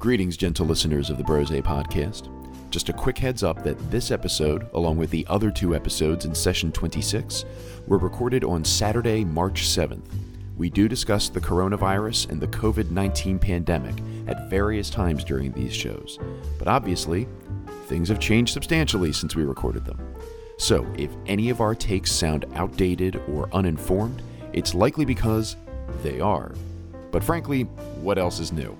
Greetings, gentle listeners of the Brose podcast. Just a quick heads up that this episode, along with the other two episodes in session 26, were recorded on Saturday, March 7th. We do discuss the coronavirus and the COVID 19 pandemic at various times during these shows, but obviously, things have changed substantially since we recorded them. So, if any of our takes sound outdated or uninformed, it's likely because they are. But frankly, what else is new?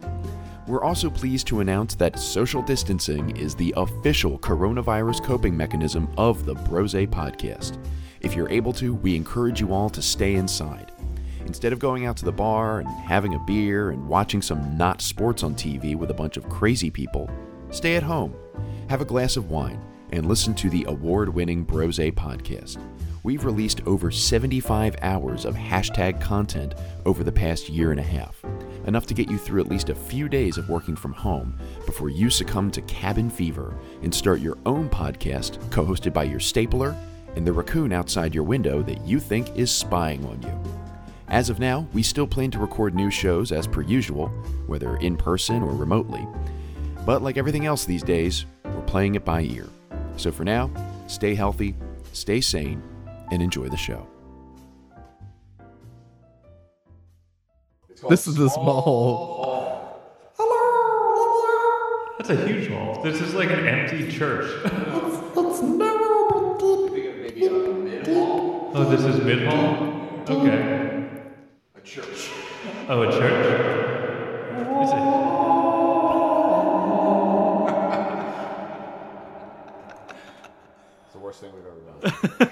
We're also pleased to announce that social distancing is the official coronavirus coping mechanism of the Brose podcast. If you're able to, we encourage you all to stay inside. Instead of going out to the bar and having a beer and watching some not sports on TV with a bunch of crazy people, stay at home, have a glass of wine, and listen to the award winning Brose podcast. We've released over 75 hours of hashtag content over the past year and a half enough to get you through at least a few days of working from home before you succumb to cabin fever and start your own podcast co hosted by your stapler and the raccoon outside your window that you think is spying on you. As of now, we still plan to record new shows as per usual, whether in person or remotely. But like everything else these days, we're playing it by ear. So for now, stay healthy, stay sane, and enjoy the show. This is the small hole. That's a huge hall. This is like an empty church. It's narrow but deep. Oh, this is mid hall? Okay. A church. Oh, a church? Is it? It's the worst thing we've ever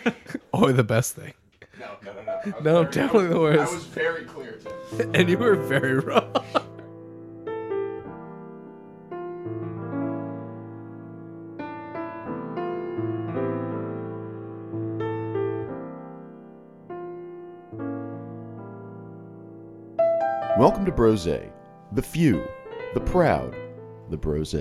done. Or the best thing. No, no, no, no. No, definitely the worst. I was very clear, Tim. And you were very wrong. Welcome to Brose, the few, the proud, the Brose.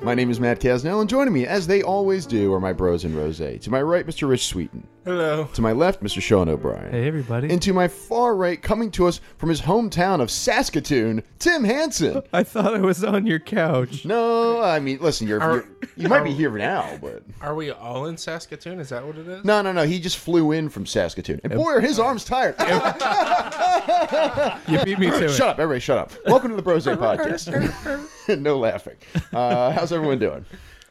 My name is Matt Casnell, and joining me, as they always do, are my bros in Rose. To my right, Mr. Rich Sweeten. Hello. To my left, Mr. Sean O'Brien. Hey, everybody. And to my far right, coming to us from his hometown of Saskatoon, Tim Hansen. I thought I was on your couch. No, I mean, listen, you're, Are- you're you might be here now, but Are we all in Saskatoon? Is that what it is? no, no, no. He just flew in from Saskatoon, and boy, are his arms tired. You beat me to it. shut up, everybody, shut up. Welcome to the Brose podcast. no laughing. Uh, how's everyone doing?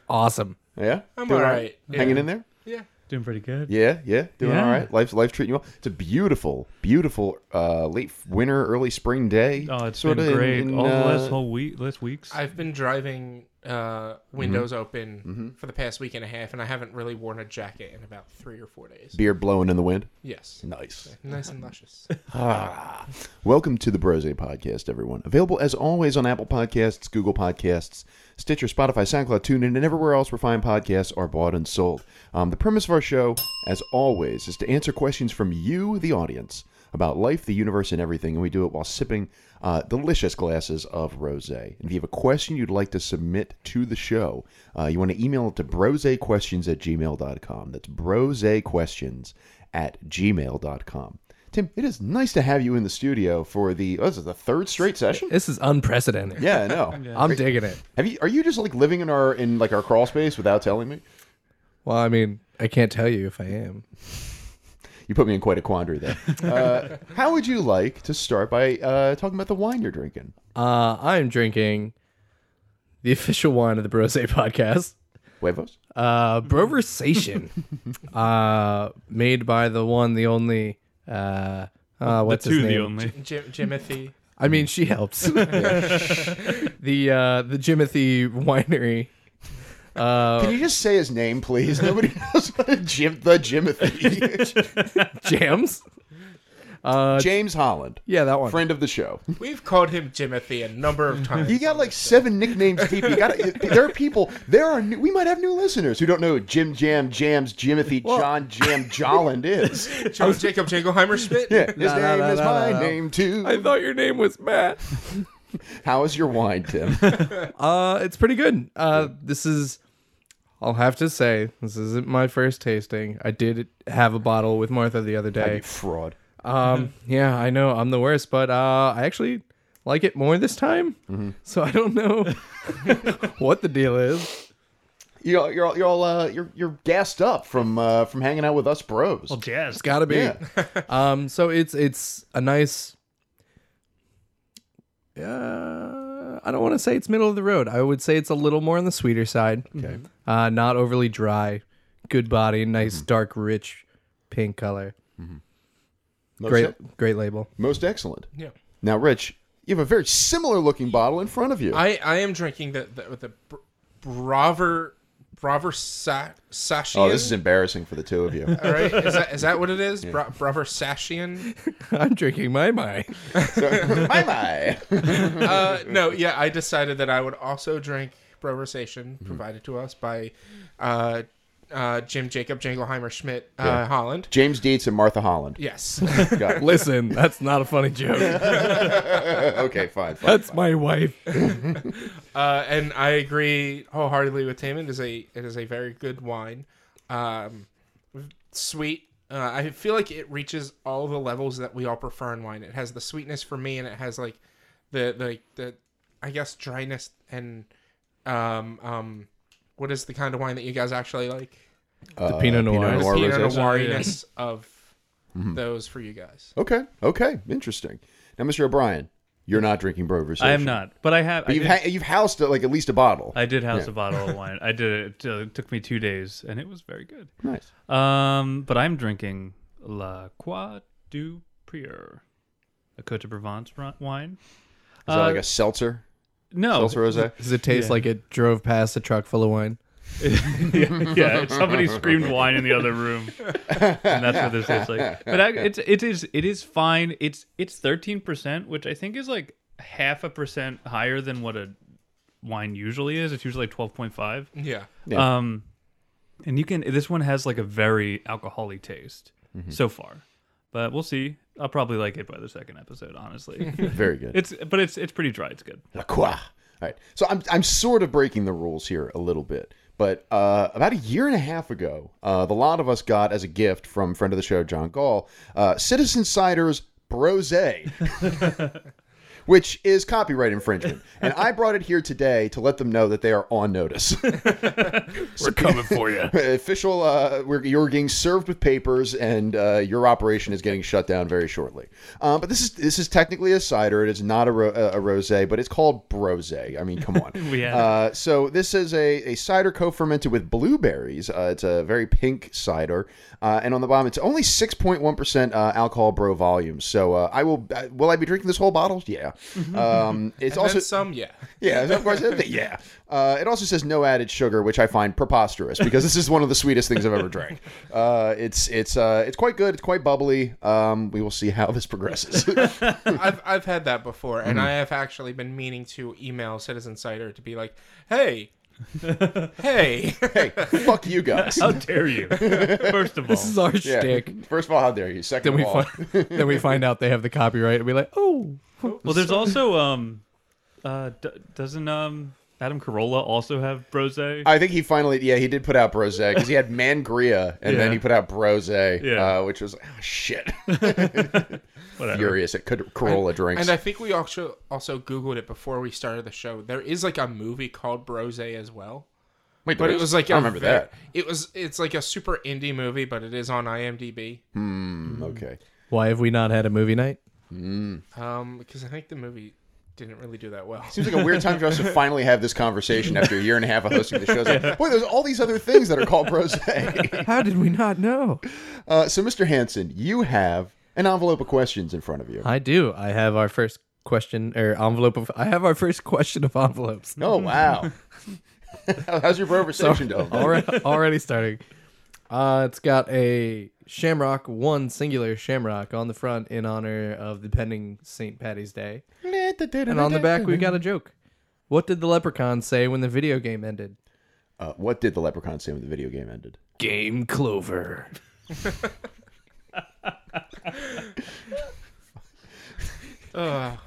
Awesome. Yeah, I'm Doing all all right. Yeah. Hanging in there. Yeah. Doing pretty good. Yeah, yeah, doing Yeah. all right. Life's life treating you well. It's a beautiful, beautiful uh, late winter, early spring day. Oh, it's Sorta been great. in- in, All the uh, last whole week, last weeks. I've been driving uh, windows Mm-hmm. open for the past week and a half, and I haven't really worn a jacket in about three or four days. beard blowing in the wind. Yes. Nice. Nice and luscious. Ah. Welcome to the Brose Podcast, everyone. Available as always on Apple Podcasts, Google Podcasts, Stitcher, Spotify, SoundCloud, TuneIn, and everywhere else where fine podcasts are bought and sold. Um, the premise of our show, as always, is to answer questions from you, the audience, about life, the universe, and everything, and we do it while sipping uh, delicious glasses of rosé. And if you have a question you'd like to submit to the show, uh, you want to email it to brosequestions at gmail.com. That's brosequestions at gmail.com. Tim, it is nice to have you in the studio for the oh, this is the third straight session? This is unprecedented. Yeah, I know. I'm digging it. Have you are you just like living in our in like our crawl space without telling me? Well, I mean, I can't tell you if I am. You put me in quite a quandary there. Uh, how would you like to start by uh, talking about the wine you're drinking? Uh, I'm drinking the official wine of the Brose podcast. Huevos? Uh, Broversation. uh, made by the one, the only. Uh, uh, what's the two, his the name? only. Jim, Jimothy. I mean, she helps. the uh, the Jimothy Winery. Uh, Can you just say his name, please? Nobody knows what Jim the Jimothy. Jams. Uh, James Holland, yeah, that one. friend of the show. We've called him Jimothy a number of times. You got like seven nicknames deep. You got there are people. There are new, we might have new listeners who don't know who Jim Jam Jams Jimothy John Jam Jolland is. Joe Jacob Jingleheimer Schmidt. Yeah, his No, no, name no, is no, my no. name too. I thought your name was Matt. How is your wine, Tim? Uh, it's pretty good. Uh, this is. I'll have to say, this isn't my first tasting. I did have a bottle with Martha the other You day. fraud. Um, yeah, I know I'm the worst, but uh, I actually like it more this time. Mm-hmm. So I don't know what the deal is. You all, you're all, you're all uh, you're you're gassed up from uh, from hanging out with us bros. Well, jazz. It's got to be. Yeah. um. So it's it's a nice. Uh, I don't want to say it's middle of the road. I would say it's a little more on the sweeter side. Okay. Mm-hmm. Uh, not overly dry. Good body. Nice mm-hmm. dark, rich pink color. Mm-hmm. Most, Great, great label. most excellent. Yeah. Now, Rich, you have a very similar looking bottle in front of you. I, I am drinking the the, the Br- Braver Braver Sa- Sashian. oh, this is embarrassing for the two of you. All right, is that is that what it is? Bra- Braver Sashian. I'm drinking my my. my my. Uh, no, yeah, I decided that I would also drink Broversation provided to us by uh, uh, Jim Jacob Jangleheimer Schmidt uh, Yeah. Holland. James Dietz and Martha Holland. Yes. Listen, that's not a funny joke. okay, fine. fine That's fine. my wife. Uh, and I agree wholeheartedly with him. It is a it is a very good wine, um, sweet. Uh, I feel like it reaches all the levels that we all prefer in wine. It has the sweetness for me, and it has like the the the I guess dryness and um um what is the kind of wine that you guys actually like? Uh, Pinot Noir. Pinot Noir the Pinot rosé. Noiriness of those for you guys. Okay, okay, interesting. Now, Mr. O'Brien, you're not drinking Broversation. I am not, but I have. I you've, did, ha- you've housed like at least a bottle. I did house Yeah. a bottle of wine. I did it. uh, It took me two days, and it was very good. nice. Um, but I'm drinking La Croix du Prieur, a Cote de Provence wine. Is that Uh, like a seltzer? No, Seltzer rosé? Does it taste Yeah. like it drove past a truck full of wine? yeah, yeah, somebody screamed wine in the other room, and that's what this tastes like. But I, it's it is it is fine. It's it's thirteen percent, which I think is like half a percent higher than what a wine usually is. It's usually like twelve point five. Yeah. Yeah. Um, and you can this one has like a very alcoholic taste Mm-hmm. so far, but we'll see. I'll probably like it by the second episode. Honestly, Very good. it's but it's it's pretty dry. It's good. La Croix. All right. So I'm I'm sort of breaking the rules here a little bit. But uh, about a year and a half ago, uh, the lot of us got as a gift from friend of the show John Gall, uh, Citizen Cider's Brose, which is copyright infringement. And I brought it here today to let them know that they are on notice. We're coming for you. Official, uh, we're, you're getting served with papers, and uh, your operation is getting shut down very shortly. Um, but this is this is technically a cider. It is not a, ro- a rosé, but it's called brose. I mean, come on. Uh, so this is a, a cider co-fermented with blueberries. Uh, it's a very pink cider, uh, and on the bottom it's only six point one percent uh, alcohol bro volume. So uh, I will. Uh, will I be drinking this whole bottle? Yeah. Um, it's also some, yeah. yeah, of course. yeah. Uh, it also says no added sugar, which I find preposterous because this is one of the sweetest things I've ever drank. Uh, it's it's uh, it's quite good. It's quite bubbly. Um, we will see how this progresses. I've I've had that before, Mm-hmm. and I have actually been meaning to email Citizen Cider to be like, "Hey, hey, hey, fuck you guys. How dare you? First of all, This is our Yeah. shtick. First of all, how dare you? Second Then we of all, find then we find out they have the copyright and be like, oh, well, there's also um, uh, d- doesn't um Adam Carolla also have Brose? I think he finally, yeah, he did put out Brose because he had Mangria and then he put out Brose, Yeah. uh, which was oh, shit. Whatever. Furious at Cor- Carolla drinks. And I think we also also Googled it before we started the show. There is like a movie called Brose as well, Wait, but there it is? was like I a remember ve- that. It was it's like a super indie movie, but it is on IMDb. Hmm, okay. why have we not had a movie night? Um, because I think the movie didn't really do that well. Seems like a weird time for us to finally have this conversation after a year and a half of hosting the show. Like, Boy, there's all these other things that are called Brose. How did we not know? uh, so, Mr. Hanson, you have an envelope of questions in front of you. I do. I have our first question or envelope of. I have our first question of envelopes. Oh, wow. How's your conversation going? already, already starting. Uh, it's got a shamrock, one singular shamrock on the front in honor of the pending St. Patty's Day. And on the back, we got a joke. What did the leprechaun say when the video game ended? Uh, what did the leprechaun say when the video game ended? Game Clover. Ugh.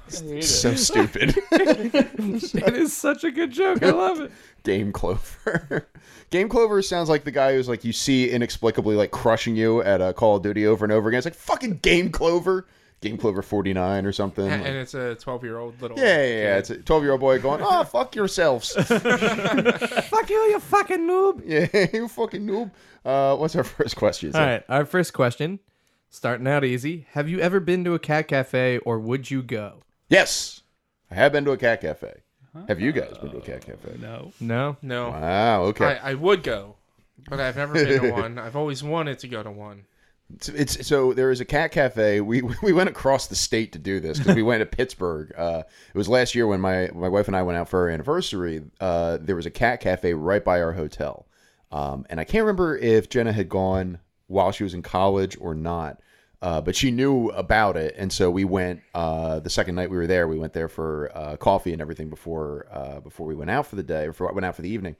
So stupid. it is such a good joke. I love it. Game Clover. Game Clover sounds like the guy who's like you see inexplicably like crushing you at a Call of Duty over and over again. It's like fucking Game Clover. Game Clover 49 or something. and Like- it's a 12 year old little. yeah, yeah, yeah. It's a 12 year old boy going, oh, fuck yourselves. Fuck you, you fucking noob. yeah, you fucking noob. Uh, what's our first question? All right, our first question, starting out easy. Have you ever been to a cat cafe or would you go? Yes, I have been to a cat cafe. Have you guys been to a cat cafe? No. No? No. Wow, okay. I, I would go, but I've never been to one. I've always wanted to go to one. It's, it's so there is a cat cafe. We we went across the state to do this because we went to Pittsburgh. Uh, it was last year when my my wife and I went out for our anniversary. Uh, there was a cat cafe right by our hotel, um, and I can't remember if Jenna had gone while she was in college or not. Uh, but she knew about it, and so we went. Uh, the second night we were there, we went there for uh, coffee and everything before uh, before we went out for the day, before I went out for the evening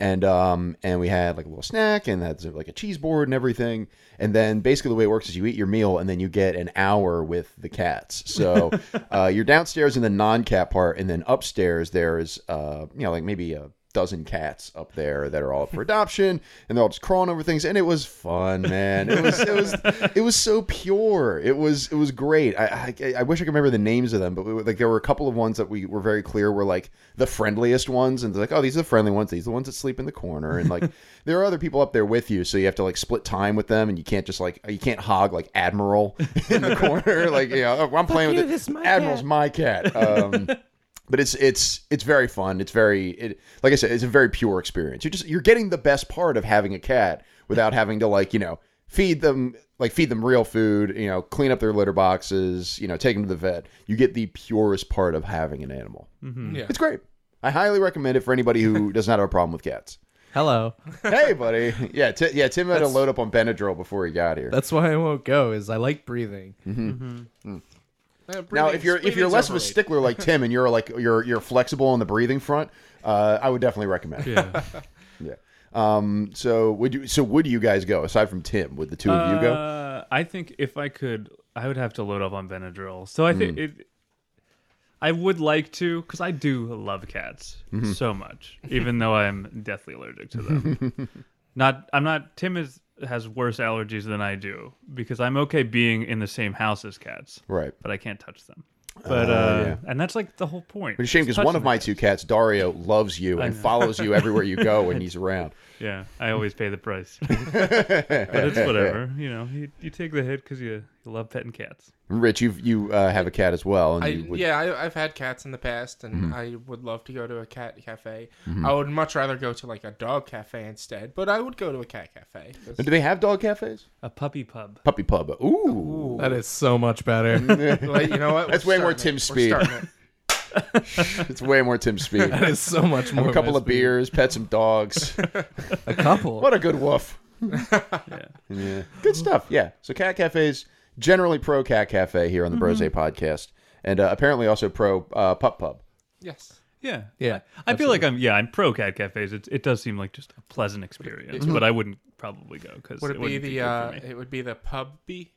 and um and we had like a little snack and had like a cheese board and everything and then basically the way it works is you eat your meal and then you get an hour with the cats so uh, you're downstairs in the non-cat part and then upstairs there's uh you know like maybe a dozen cats up there that are all up for adoption and they're all just crawling over things and it was fun man. It was it was it was so pure. It was it was great. I i, I wish i could remember the names of them but we, were- like there were a couple of ones that we were very clear were like the friendliest ones and they're like oh these are the friendly ones. These are the ones that sleep in the corner and like there are other people up there with you so you have to like split time with them and you can't just like you can't hog like admiral in the corner like you know "Oh, i'm playing you, with it admiral's cat." my cat. Um but it's it's it's very fun. It's very it, like I said, it's a very pure experience. You're just you're getting the best part of having a cat without having to like you know feed them like feed them real food, you know, clean up their litter boxes, you know, take them to the vet. You get the purest part of having an animal. Mm-hmm. Yeah. It's great. I highly recommend it for anybody who does not have a problem with cats. Hello. Hey, buddy. Yeah, t- yeah. Tim had to load up on Benadryl before he got here. That's why I won't go, is I like breathing. Mm-hmm. Mm-hmm. Mm. Uh, Now, if you're if you're breathing's less of a stickler like Tim and you're like you're you're flexible on the breathing front, uh, I would definitely recommend. it. Yeah. Yeah. Um. So would you? So would you guys go aside from Tim? Would the two of you go? Uh, I think if I could, I would have to load up on Benadryl. So I think Hmm. it. I would like to, because I do love cats Mm-hmm. so much, even though I'm deathly allergic to them. not, I'm not. Tim is has worse allergies than I do because I'm okay being in the same house as cats, Right. but I can't touch them. But Oh, uh, yeah. and that's like the whole point. But it's a shame because one of my them. two cats, Dario, loves you and follows you everywhere you go when he's around. Yeah, I always pay the price. but it's whatever. You know, you, you take the hit because you, you love petting cats. Rich, you you uh, have a cat as well, and I, you would, yeah, I, I've had cats in the past, and Mm-hmm. I would love to go to a cat cafe. I would much rather go to like a dog cafe instead, but I would go to a cat cafe. 'cause- do they have dog cafes? A puppy pub. Puppy pub. Ooh. That is so much better. Well, you know what? That's way more Tim it. Speed. it's way more Tim Speed. that is so much more. Have a couple of speed. beers, pet some dogs. A couple. what a good woof. Yeah. Yeah. Good stuff. Yeah. So cat cafes generally pro cat cafe here on the Brose podcast, and uh, apparently also pro uh, pup pub. Yes. Yeah, Yeah, I, I feel like I'm. Yeah, I'm pro cat cafes. It, it does seem like just a pleasant experience, but I wouldn't probably go because Would it, be the? uh. It would be the pubby.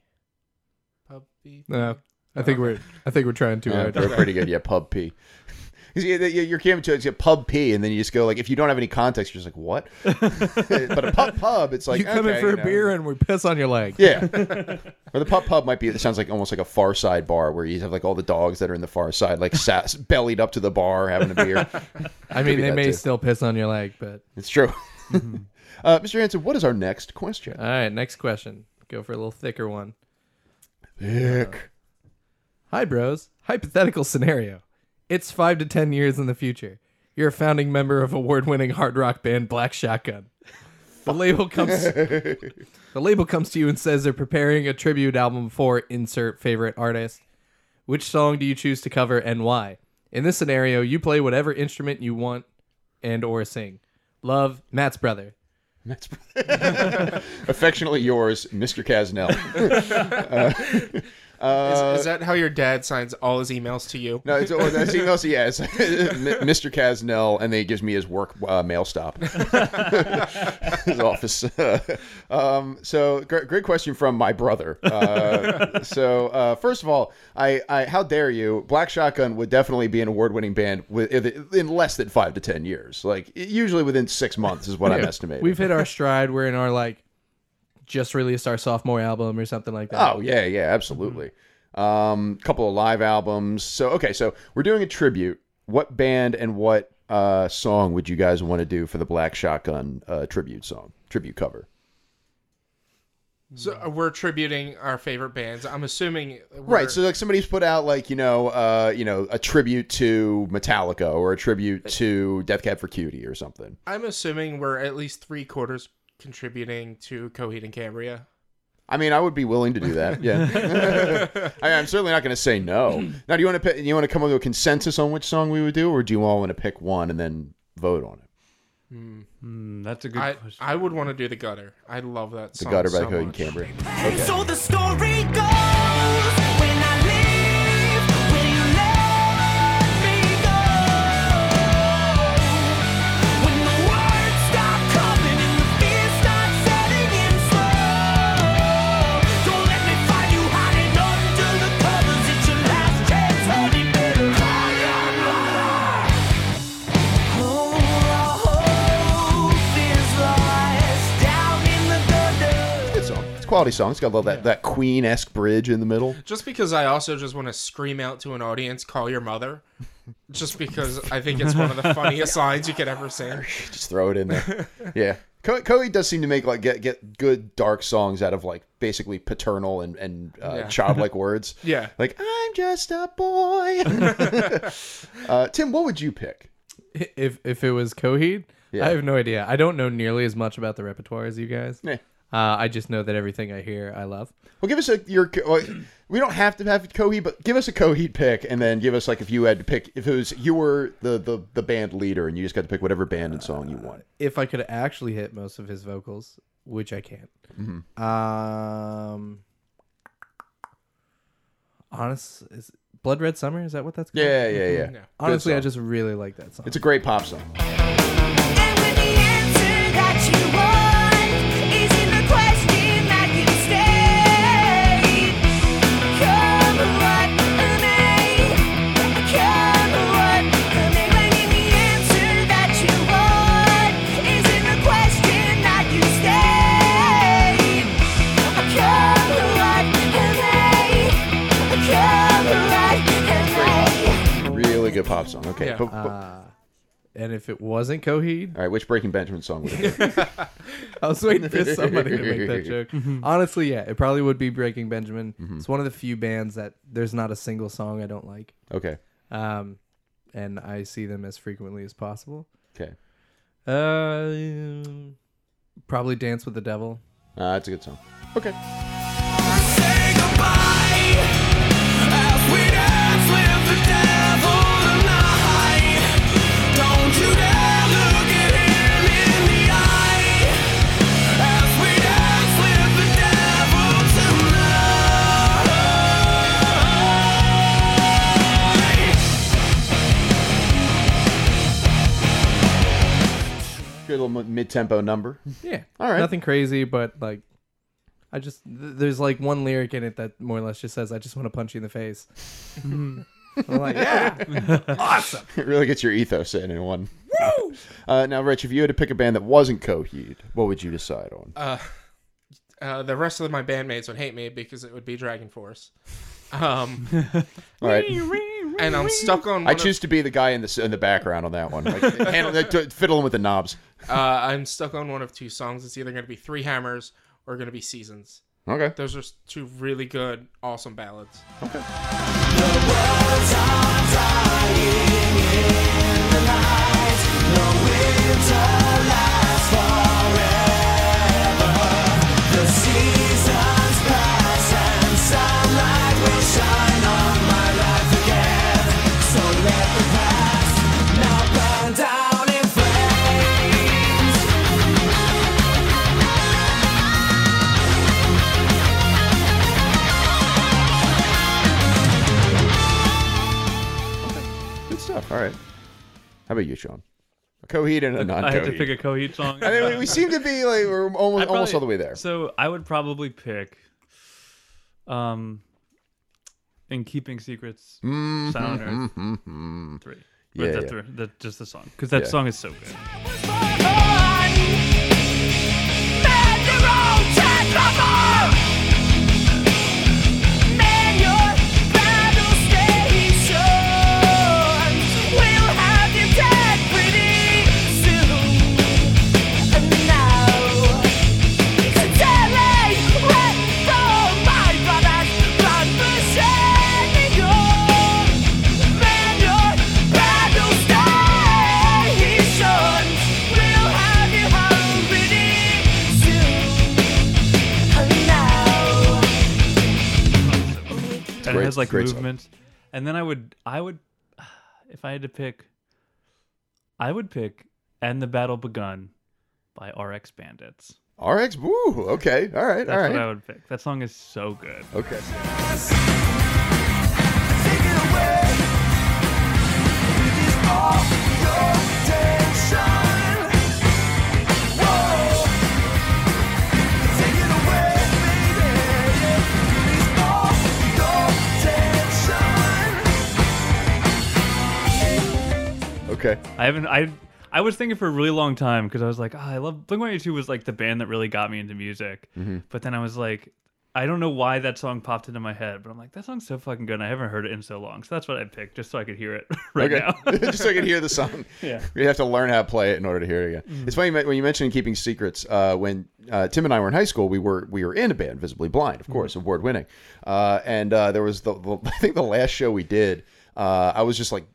Pubby. No, I think we're. I think we're trying too Yeah, hard. they're pretty good. Yeah, pub P. 'Cause you- you- You're camera to it's pub P, and then you just go like, if you don't have any context, you're just like, what? but a pub pub, it's like you come in for a know. beer and we piss on your leg. Yeah. or the pub pub might be. It sounds like almost like a Far Side bar where you have like all the dogs that are in the Far Side, like sat, bellied up to the bar having a beer. I mean, they may too. still piss on your leg, but It's true. uh, Mr. Hanson, what is our next question? all right. Next question. Go for a little thicker one. Nick. Hi, bros. Hypothetical scenario. It's five to ten years in the future. You're a founding member of award-winning hard rock band Black Shotgun. The label comes. the label comes to you and says they're preparing a tribute album for insert favorite artist. Which song do you choose to cover and why? In this scenario, you play whatever instrument you want and or sing. Love, Matt's brother. That's affectionately yours, Mr. Casnell. is, is that how your dad signs all his emails to you? No, it's, oh, that's email. So yes, Mr. Casnell, and then he gives me his work uh, mail stop, his office. um, so great, great question from my brother. Uh, so uh, first of all, I, I, how dare you? Black Shotgun would definitely be an award-winning band with, in less than five to ten years. Like usually within six months is what I'm estimating. We've hit our stride. We're in our like just released our sophomore album or something like that. Oh yeah, yeah, absolutely. Um, couple of live albums. So okay, so we're doing a tribute. What band and what uh, song would you guys want to do for the Black Shotgun uh, tribute song, tribute cover? So uh, we're tributing our favorite bands. I'm assuming we're- Right. So like somebody's put out like you know uh, you know a tribute to Metallica or a tribute to Death Cab for Cutie or something. I'm assuming we're at least three quarters contributing to Coheed and Cambria. I mean, I would be willing to do that. Yeah, I, am certainly not going to say no. Now, do you want to pick, you want to come up with a consensus on which song we would do, or do you all want to pick one and then vote on it? Hmm, that's a good I, question. I would want to do the gutter. I love that song. The song. Gutter by so Coheed and much. Cambria. And so the story goes quality song. It's got a little that that Queen esque bridge in the middle. Just because I also just want to scream out to an audience, "Call your mother," just because I think it's one of the funniest lines you could ever sing. Just throw it in there. yeah. Co- Coheed does seem to make like get get good dark songs out of like basically paternal and and uh, Yeah. childlike words. Yeah. Like I'm just a boy. uh, Tim, what would you pick? If if it was Coheed, Yeah. I have no idea. I don't know nearly as much about the repertoire as you guys. Yeah. Uh, I just know that everything I hear, I love. Well, give us a your. We don't have to have Coheed, but give us a Coheed pick, and then give us like if you had to pick if it was you were the the the band leader, and you just got to pick whatever band and song you want. If I could actually hit most of his vocals, which I can't. Um, honest, is Blood Red Summer? Is that what that's called? Yeah, yeah, yeah. Yeah. Good Honestly, I just really like that song. It's a great pop song. Uh, and if it wasn't Coheed, all right, which Breaking Benjamin song would it be? I was waiting for somebody to make that joke. Honestly, yeah, it probably would be Breaking Benjamin. It's one of the few bands that there's not a single song I don't like. Okay. Um, and I see them as frequently as possible. Okay. Uh, probably Dance with the Devil. Uh, that's a good song. Okay. Say goodbye as we dance with the devil Good little mid tempo number. Yeah. All right. Nothing crazy, but like, I just th- there's like one lyric in it that more or less just says, "I just want to punch you in the face." I'm like, yeah, awesome. It really gets your ethos in in one. Uh, now, Rich, if you had to pick a band that wasn't Coheed, what would you decide on? Uh, the rest of my bandmates would hate me because it would be DragonForce. Um, All right. And I'm stuck on. One I of- choose to be the guy in the in the background on that one, like, handle, t- fiddling with the knobs. uh, I'm stuck on one of two songs. It's either going to be Three Hammers or going to be Seasons. Okay. Those are two really good, awesome ballads. Down stuff. All right. How about you, Sean? A Coheed and a non I had to pick a Coheed song. I mean, we, we seem to be like we're almost I'd almost all the way there. So I would probably pick, um, in keeping secrets, Mm-hmm, Silent Earth three. Yeah, Or the, the, just the song because that Yeah. song is so good. Has like great song. movements. And then I would I would if I had to pick I would pick And the Battle Begun by RX Bandits. RX. Woo. Okay. All right. That's all right. what I would pick. That song is so good. Okay. Take it away. Okay. I haven't I I was thinking for a really long time because I was like, oh, I love Blink 182 was like the band that really got me into music. Mm-hmm. But then I was like, I don't know why that song popped into my head, but I'm like, that song's so fucking good. And I haven't heard it in so long, so that's what I picked, just so I could hear it right okay. now. Just so I could hear the song. Yeah. You have to learn how to play it in order to hear it again. It's funny when you mentioned keeping secrets. Uh, when uh, Tim and I were in high school, we were we were in a band, Visibly Blind, of course, award winning. Uh, and uh, there was the, the I think the last show we did. Uh, I was just like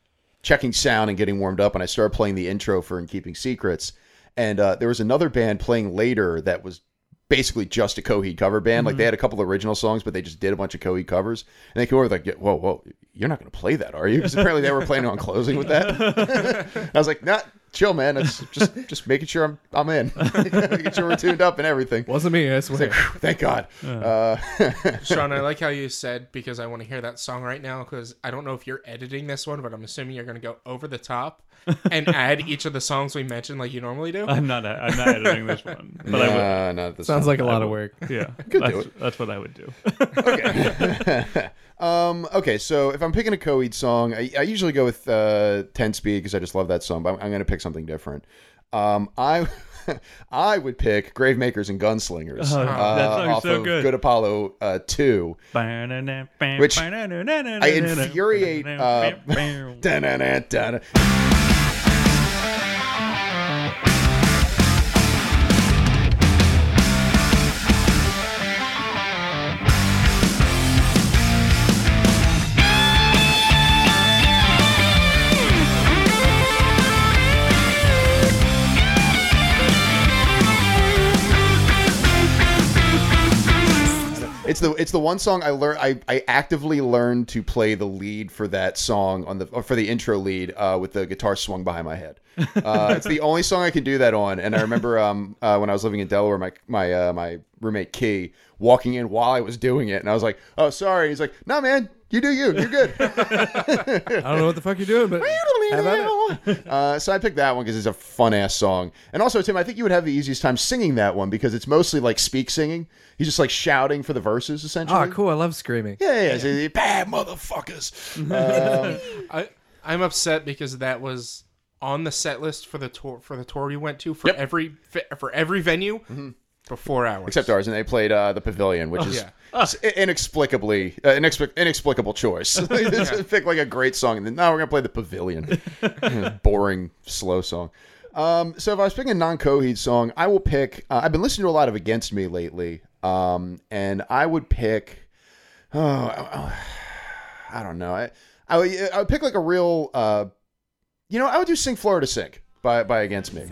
checking sound and getting warmed up, and I started playing the intro for In Keeping Secrets. And uh, there was another band playing later that was basically just a Coheed cover band. Like they had a couple original songs, but they just did a bunch of Coheed covers. And they came over like, "Whoa, whoa, you're not going to play that, are you?" Because apparently they were planning on closing with that. I was like, "Nah, chill, man. It's just just making sure I'm I'm in, making sure we're tuned up and everything." Wasn't me, I swear. Thank God. Uh, Sean, I like how you said because I want to hear that song right now because I don't know if you're editing this one, but I'm assuming you're going to go over the top and add each of the songs we mentioned like you normally do. I'm not I'm not editing this one, but I would. not this Sounds one. like a lot of work. Yeah, Could that's, do that's what I would do. Um, okay, so if I'm picking a Coheed song, I, I usually go with uh, 10 Speed because I just love that song, but I'm, I'm going to pick something different. Um, I I would pick Gravemakers and Gunslingers Oh, uh, that off so of good. Good Apollo uh, 2. Which I infuriate, uh, It's the it's the one song I learned I, I actively learned to play the lead for that song on the or for the intro lead uh, with the guitar swung behind my head. Uh, it's the only song I can do that on. And I remember um, uh, when I was living in Delaware, my my uh, my roommate Key walking in while I was doing it, and I was like, "Oh, sorry." He's like, "No, man, you do you. You're good." I don't know what the fuck you're doing, but have at it. uh, so I picked that one because it's a fun ass song. And also, Tim, I think you would have the easiest time singing that one because it's mostly like speak singing. He's just like shouting for the verses essentially. Oh, cool. I love screaming. Yeah, yeah, yeah. So, bad motherfuckers. Um, I I'm upset because that was on the set list for the tour for the tour we went to for Yep. every for every venue for four hours. except ours, and they played uh, the Pavilion, which is yeah. s- inexplicably uh, inexplic- inexplicable choice. They just Pick like a great song, and then no, we're gonna play the Pavilion. Boring, slow song. Um, so if I was picking a non-Coheed song, I will pick. Uh, I've been listening to a lot of Against Me lately, um, and I would pick. Oh, I, I don't know. I I would, I would pick like a real. Uh, you know, I would do "Sing Florida Sink" by by Against Me.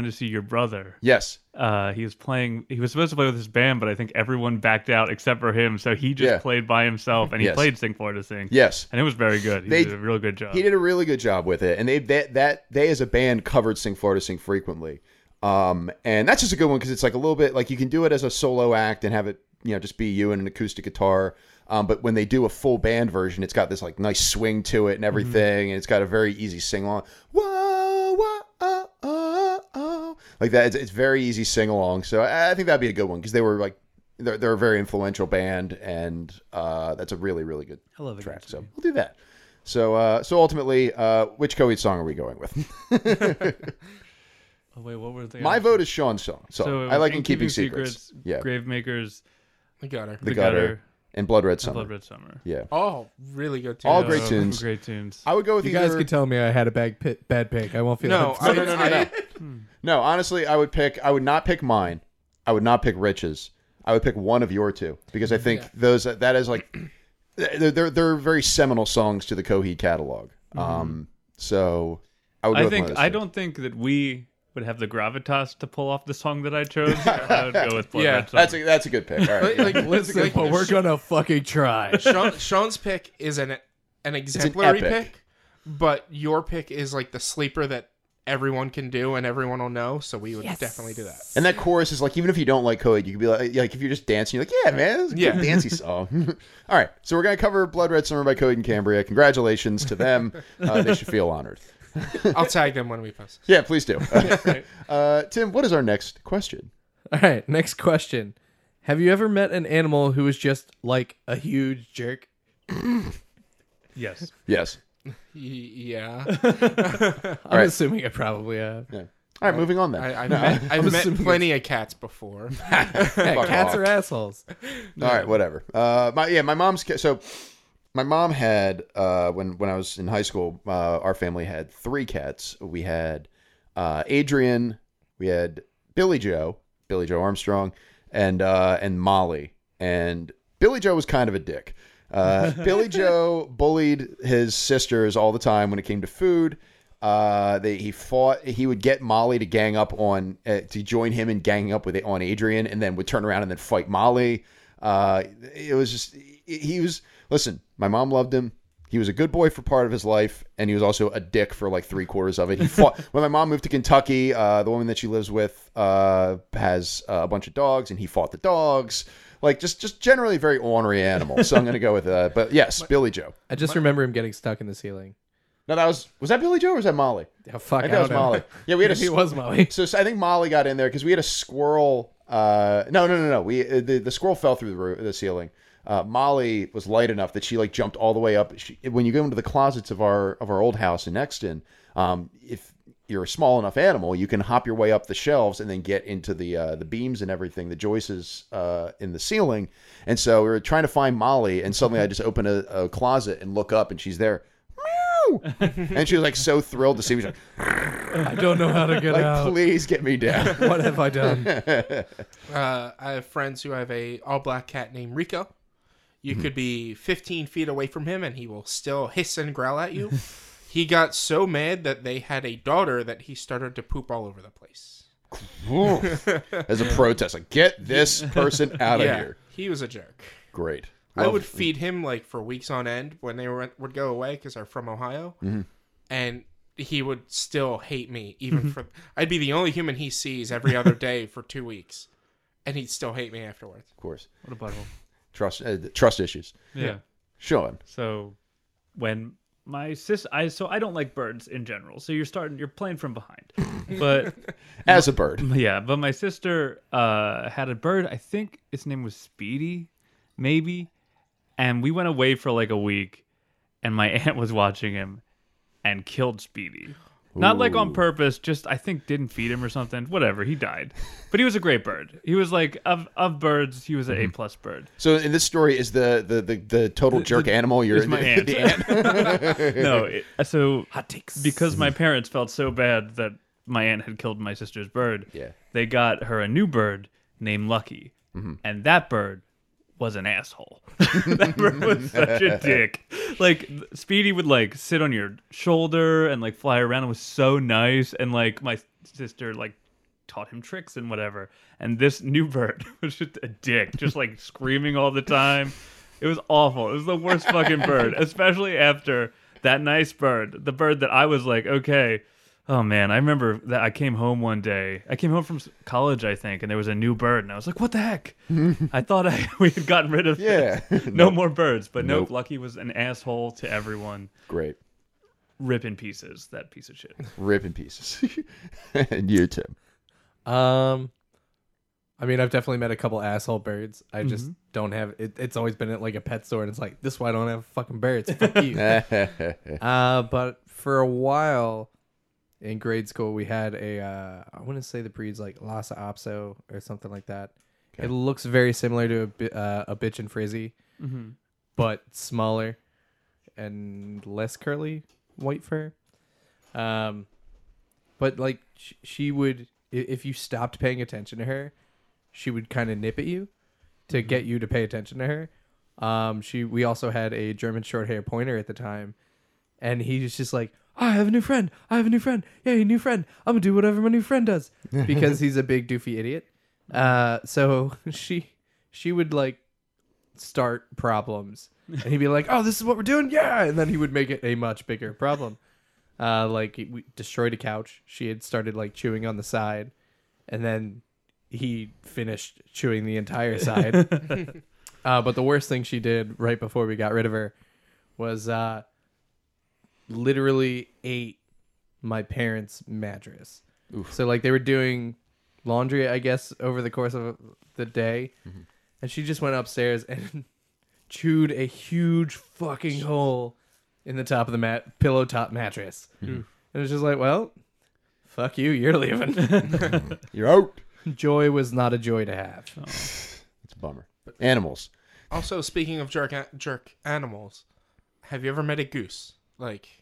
Going to see your brother. Yes. Uh, he was playing. He was supposed to play with his band, but I think everyone backed out except for him. So he just Yeah. played by himself, and he Yes. played "Sing Florida Sing." Yes. and it was very good. He They- did a real good job. He did a really good job with it, and they that that they as a band covered "Sing Florida Sing" frequently, um, and that's just a good one because it's like a little bit like you can do it as a solo act and have it you know just be you and an acoustic guitar, um, but when they do a full band version, it's got this like nice swing to it and everything, and it's got a very easy sing along. Whoa, whoa, oh, oh, oh. Like that. It's, it's very easy sing along. So I, I think that'd be a good one because they were like. They're, they're a very influential band, and uh, that's a really, really good I love track. So we'll do that. So, uh, so ultimately, uh, which Coheed song are we going with? Oh, wait, what were they? My vote is Sean's song. So, So I like in keeping secrets. Yeah, Gravemakers, The gutter. The Gutter, and Blood Red Summer. Blood Red Summer. Yeah, All really good too. All great Oh, tunes. Great tunes. I would go with You either. guys can tell me I had a bad pick, bad pick. I won't feel No, like I, no, no, no, no. No, honestly, I would pick. I would not pick mine. I would not pick Rich's. I would pick one of your two because I think Yeah. those that is like they're, they're they're very seminal songs to the Coheed catalog. Um, so I would. Go I with think one of I two. don't think that we would have the gravitas to pull off the song that I chose. I would go with Blood Yeah, Red Summer. That's a that's a good pick. All right. like, yeah. like, Listen, like, but we're gonna fucking try. Sean, Sean's pick is an an exemplary epic. pick, but your pick is like the sleeper that everyone can do and everyone will know. So we would definitely do that. And that chorus is like, even if you don't like Coheed, you could be like, like if you're just dancing, you're like, yeah, man, it's a Yeah. good dancey song. All right, so we're gonna cover Blood Red Summer by Coheed and Cambria. Congratulations to them. Uh, they should feel honored. I'll tag them when we post. Yeah, please do. uh, Tim, what is our next question? All right, next question. Have you ever met an animal who was just like a huge jerk? yes. Yes. Y- yeah, I'm right. assuming I probably have. Yeah. All right, moving on then. I, I've No. met, I've met assuming plenty of cats before. Yeah, cats off. are assholes. All right, whatever. Uh, my yeah, my mom's ca- so my mom had uh, when when I was in high school, uh, our family had three cats. We had uh, Adrian, we had Billy Joe, Billy Joe Armstrong, and uh, and Molly. And Billy Joe was kind of a dick. Uh, Billy Joe bullied his sisters all the time when it came to food. Uh, they, he fought. He would get Molly to gang up on uh, to join him in ganging up with on Adrian, and then would turn around and then fight Molly. Uh, it was just he was. Listen, my mom loved him. He was a good boy for part of his life, and he was also a dick for like three quarters of it. He fought when my mom moved to Kentucky. Uh, the woman that she lives with uh, has uh, a bunch of dogs, and he fought the dogs. Like just, just generally a very ornery animal. So I'm gonna go with uh, but yes, Billy Joe. I just remember him getting stuck in the ceiling. No, that was was that Billy Joe or was that Molly? Oh, fuck, I think I that was don't know. Molly. Yeah, we had a Maybe it was Molly. So, so I think Molly got in there because we had a squirrel. Uh, no, no, no, no. We uh, the, the squirrel fell through the roof, the ceiling. Uh, Molly was light enough that she like jumped all the way up. She, when you go into the closets of our of our old house in Exton, um, if you're a small enough animal, you can hop your way up the shelves and then get into the uh, the beams and everything, the joists uh, in the ceiling. And so we were trying to find Molly, and suddenly I just open a, a closet and look up, and she's there. Meow! and she was like so thrilled to see me. She's like, I don't know how to get like, out. please get me down. What have I done? Uh, I have friends who have a all black cat named Rico. You Mm-hmm. could be 15 feet away from him and he will still hiss and growl at you. he got so mad that they had a daughter that he started to poop all over the place. As a protest, like get this person out of yeah, here. he was a jerk. Great. I Love- would feed him like for weeks on end when they were would go away because they're from Ohio, Mm-hmm. and he would still hate me even for. I'd be the only human he sees every other day for two weeks, and he'd still hate me afterwards. of course. What a butthole. Trust uh, trust issues. Yeah. Sean. So when my sis, I so I don't like birds in general. So you're starting, you're playing from behind. But As a bird. yeah, but my sister uh, had a bird. I think its name was Speedy, maybe. And we went away for like a week, and my aunt was watching him, and killed Speedy. Not like on purpose, just I think didn't feed him or something. Whatever, he died. But he was a great bird. He was like of of birds, he was an A mm-hmm. plus bird. So in this story, is the the the, the total jerk animal? You're is my the, aunt. the aunt. no, it, uh, so Hot takes. because my parents felt so bad that my aunt had killed my sister's bird. Yeah. They got her a new bird named Lucky. Mm-hmm. And that bird was an asshole. that bird was such a dick. Like Speedy would like sit on your shoulder and like fly around. It was so nice. And like my sister like taught him tricks and whatever. And this new bird was just a dick, just like screaming all the time. It was awful. It was the worst fucking bird, especially after that nice bird, the bird that I was like, okay. Oh man, I remember that I came home one day. I came home from college, I think, and there was a new bird, and I was like, "What the heck?" I thought I, we had gotten rid of Yeah. no more birds, but nope. Nope. Lucky was an asshole to everyone. Great. Rip in pieces, that piece of shit. Rip in pieces. and you, Tim. Um, I mean, I've definitely met a couple asshole birds. I just Mm-hmm. don't have it. It's always been at like a pet store, and it's like this. is Why I don't have fucking birds? Fuck you. uh, but for a while in grade school, we had a. Uh, I want to say the breed's like Lhasa Apso or something like that. It looks very similar to a, bi- uh, a Bichon Frise, Mm-hmm. but smaller and less curly white fur. Um, but like sh- she would, if you stopped paying attention to her, she would kind of nip at you to get you to pay attention to her. Um, she we also had a German short hair pointer at the time, and he was just like, "I have a new friend. I have a new friend. Yay, new friend! I'm gonna do whatever my new friend does because he's a big doofy idiot." Uh, so she she would like start problems, and he'd be like, "Oh, this is what we're doing, yeah," and then he would make it a much bigger problem. Uh, like we destroyed a couch. She had started like chewing on the side, and then he finished chewing the entire side. uh, but the worst thing she did right before we got rid of her was uh, literally ate my parents' mattress. So like they were doing laundry, I guess, over the course of the day, mm-hmm. and she just went upstairs and chewed a huge fucking hole in the top of the mat pillow top mattress. Mm-hmm. And it was just like, well, fuck you, you're leaving. Mm-hmm. You're out. joy was not a joy to have. Oh. It's a bummer. But animals. Also, speaking of jerk jerk animals, have you ever met a goose? Like,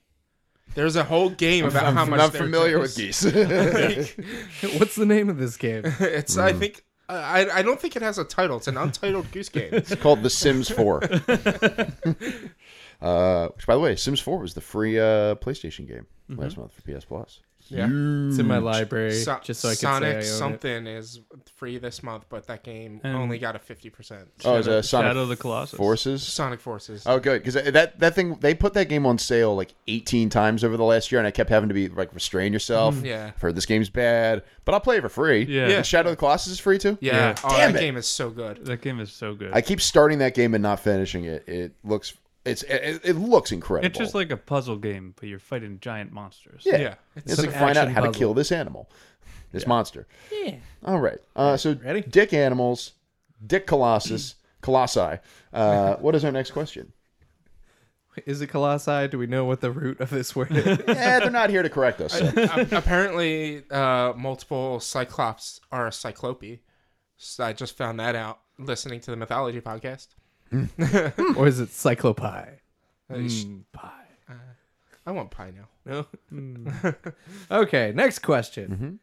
there's a whole game about I'm, how much. I'm not familiar with jerks. geese. What's the name of this game? it's I think I I don't think it has a title. It's an untitled goose game. it's called The Sims 4. uh, which, by the way, Sims 4 was the free uh, PlayStation game last month for PS Plus. Yeah. It's in my library, So- just so I can Sonic say I own something is free this month, but that game And- only got a fifty percent. Oh, it's a Sonic Shadow of the Colossus. Forces. Sonic Forces. Oh, good, because that that thing they put that game on sale like 18 times over the last year, and I kept having to be like restrain yourself. Mm-hmm. Yeah. I've heard this game's bad, but I'll play it for free. Yeah. Yeah. And Shadow of the Colossus is free too. yeah. Yeah. Oh, Damn that it. game is so good. That game is so good. I keep starting that game and not finishing it. It looks it's it, it looks incredible. it's just like a puzzle game, but you're fighting giant monsters. yeah, Yeah. It's, It's like find out action how to kill this animal, this monster. Yeah. All right. Uh, so Ready? Dick animals, Dick Colossus, Colossi. Uh, what is our next question? Is it colossi? Do we know what the root of this word is? Eh, they're not here to correct us. so. A- apparently, uh, multiple cyclops are a cyclope. So I just found that out listening to the mythology podcast. or is it cyclopi? Uh, Mm, pie. I want pie now. No. okay, next question.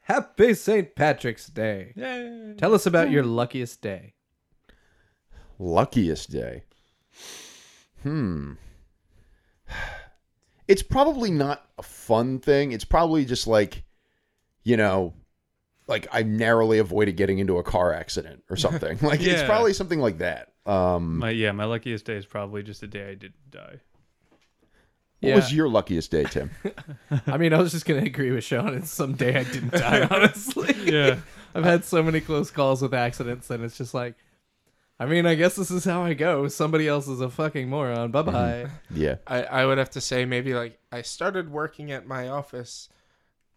Happy St. Patrick's Day. Yay. Tell us about your luckiest day. Luckiest day. Hmm. It's probably not a fun thing. It's probably just like, you know, like I narrowly avoided getting into a car accident or something. like it's Yeah. probably something like that. Um, My yeah, my luckiest day is probably just the day I didn't die. what Yeah. was your luckiest day, Tim? I mean, I was just going to agree with Sean. It's some day I didn't die, honestly. Yeah. I've had so many close calls with accidents, and it's just like, I mean, I guess this is how I go. Somebody else is a fucking moron. Bye bye. yeah. I, I would have to say maybe like I started working at my office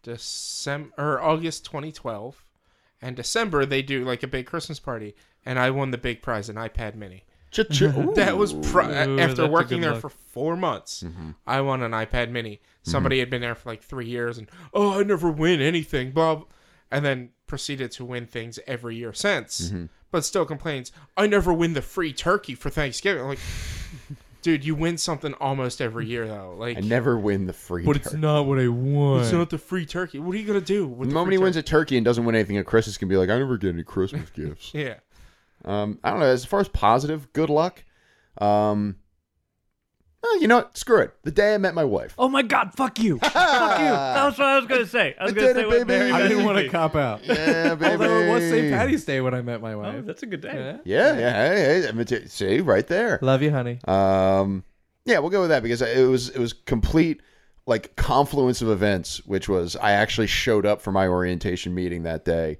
December or August 2012, and December they do like a big Christmas party, and I won the big prize, an iPad Mini. Cha-cha. That was pri- Ooh, that's after a working good there luck. for four months. Mm-hmm. I won an iPad Mini. Mm-hmm. Somebody had been there for like three years, and oh, I never win anything, Bob, and then proceeded to win things every year since. Mm-hmm. But still complains, I never win the free turkey for Thanksgiving. I'm like, dude, you win something almost every year though. Like, I never win the free. turkey. But it's not what I want. it's not the free turkey. What are you gonna do? With The the moment free he wins a turkey and doesn't win anything at Christmas, can be like, I never get any Christmas gifts. yeah. Um, I don't know. As far as positive, good luck. Um, oh, you know what? Screw it. The day I met my wife. Oh my god, fuck you. fuck you. That's what I was gonna say. I was I gonna did say it, what baby. Mary I didn't want to cop out. Yeah, baby. Although it was St. Patty's Day when I met my Oh, wife. that's a good day. Yeah. Yeah, yeah. Hey, hey, I mean, t- see, right there. Love you, honey. Um, yeah, we'll go with that because it was it was complete like confluence of events, which was I actually showed up for my orientation meeting that day.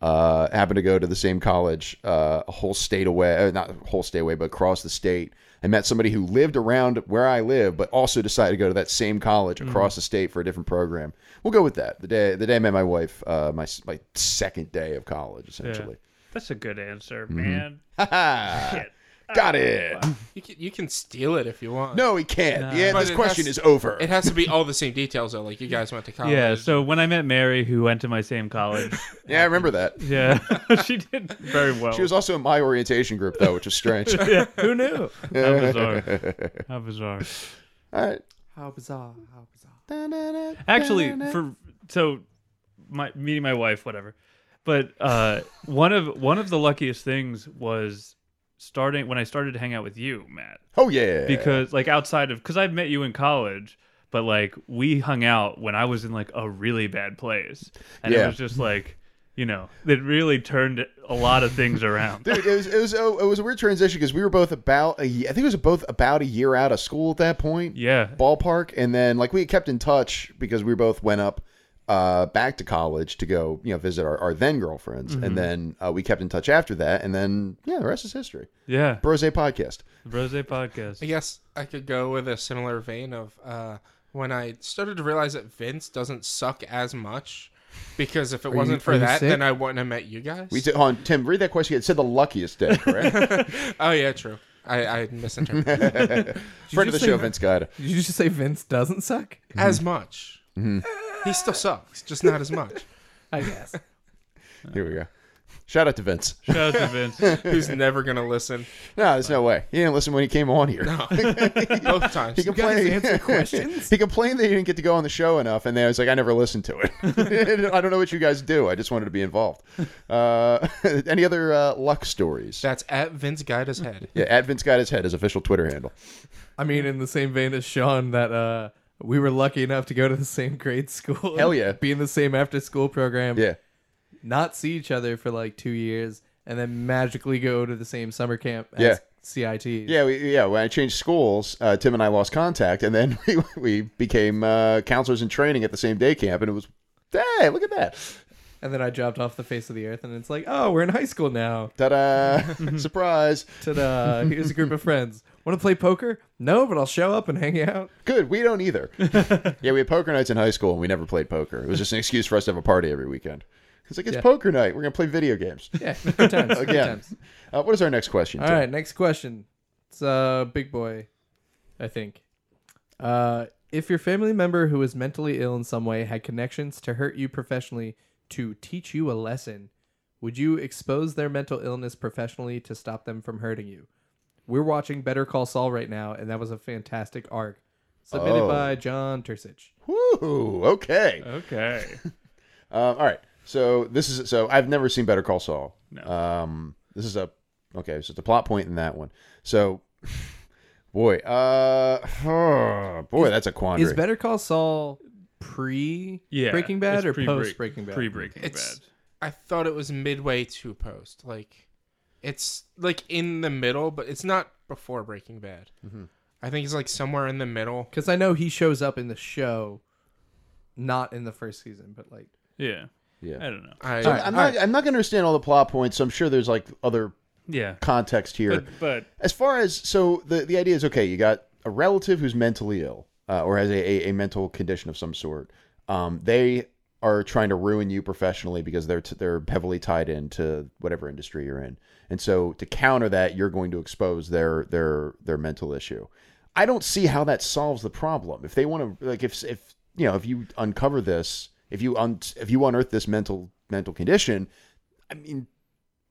Uh, happened to go to the same college, uh, a whole state away, uh, not a whole state away, but across the state. I met somebody who lived around where I live, but also decided to go to that same college across the state for a different program. We'll go with that. The day the day I met my wife, uh, my my second day of college, essentially. That's a good answer, Mm-hmm. man. Shit. Got it. You can, you can steal it if you want. No, he can't. Yeah, But this it question has- is over. It has to be all the same details though. Like you guys went to college. Yeah, so when I met Mary, who went to my same college, yeah, I remember that. yeah, she did very well. She was also in my orientation group, though, which is strange. yeah, Who knew? How bizarre. How bizarre. All right. How bizarre. How bizarre. Actually, for so my meeting my wife, whatever. But uh, one of one of the luckiest things was starting when I started to hang out with you, Matt. Oh yeah. Because like outside of because I've met you in college, but like we hung out when I was in like a really bad place, and Yeah. it was just like you know it really turned a lot of things around. Dude, it was it was oh, it was a weird transition because we were both about a I think it was both about a year out of school at that point. Yeah. Ballpark, and then like we kept in touch because we both went up uh, back to college to go you know visit our, our then girlfriends, Mm-hmm. and then uh, we kept in touch after that, and then yeah, the rest is history. Yeah, Brose podcast. Rose podcast. I guess I could go with a similar vein of uh, when I started to realize that Vince doesn't suck as much. Because if it you- wasn't are for that, sick? then I wouldn't have met you guys. We did, hold on, Tim, read that question. It said the luckiest day, correct? oh yeah, true. I, I misinterpreted. Friend of the show, Vince Guida. Did you just say Vince doesn't suck? as much. He still sucks, just not as much. I guess. Here we go. Shout out to Vince. Shout out to Vince. Who's never gonna listen? No, there's no way. He didn't listen when he came on here. No, Both times. He complained. answer questions? he complained that he didn't get to go on the show enough, and then I was like, I never listened to it. I don't know what you guys do. I just wanted to be involved. Uh, any other uh, luck stories? That's at Vince Guida's head. Yeah, at Vince Got His Head, his official Twitter handle. I mean, in the same vein as Sean, that uh, we were lucky enough to go to the same grade school. Hell yeah. Be in the same after school program. Yeah, Not see each other for like two years, and then magically go to the same summer camp as Yeah. CIT. yeah, we, yeah. When I changed schools, uh, Tim and I lost contact, and then we, we became uh, counselors in training at the same day camp, and it was, hey, look at that, And then I dropped off the face of the earth, and it's like, oh, we're in high school now. ta-da, surprise. Ta-da! Here's a group of friends. Want to play poker? No, but I'll show up and hang out. Good, we don't either. yeah, we had poker nights in high school, and we never played poker. It was just an excuse for us to have a party every weekend. It's like it's Yeah. poker night. We're gonna play video games. Yeah, good times. good Again. times. Uh, what is our next question? All Tim? right, next question. It's uh big boy, I think. Uh, if your family member who is mentally ill in some way had connections to hurt you professionally to teach you a lesson, would you expose their mental illness professionally to stop them from hurting you? We're watching Better Call Saul right now, and that was a fantastic arc. Submitted Oh. by John Tursich. Woo, okay. Okay. Um, all right. So this is so I've never seen Better Call Saul. No. Um, this is a okay. So it's a plot point in that one. So, boy, uh, oh, boy, that's a quandary. Is Better Call Saul pre Yeah. Breaking Bad it's or pre-break- post Breaking Bad? Pre-Breaking It's- Bad. I thought it was midway to post. Like, it's like in the middle, but it's not before Breaking Bad. I think it's like somewhere in the middle. Because I know he shows up in the show, not in the first season, but like Yeah. yeah. I don't know. I, So I'm not. I'm not going to understand all the plot points. So I'm sure there's like other Yeah. context here. But, but as far as so the the idea is okay you got a relative who's mentally ill uh, or has a, a, a mental condition of some sort um, they are trying to ruin you professionally because they're t- they're heavily tied into whatever industry you're in and so to counter that you're going to expose their their their mental issue i don't see how that solves the problem if they want to like if if you know if you uncover this if you un- if you unearth this mental mental condition i mean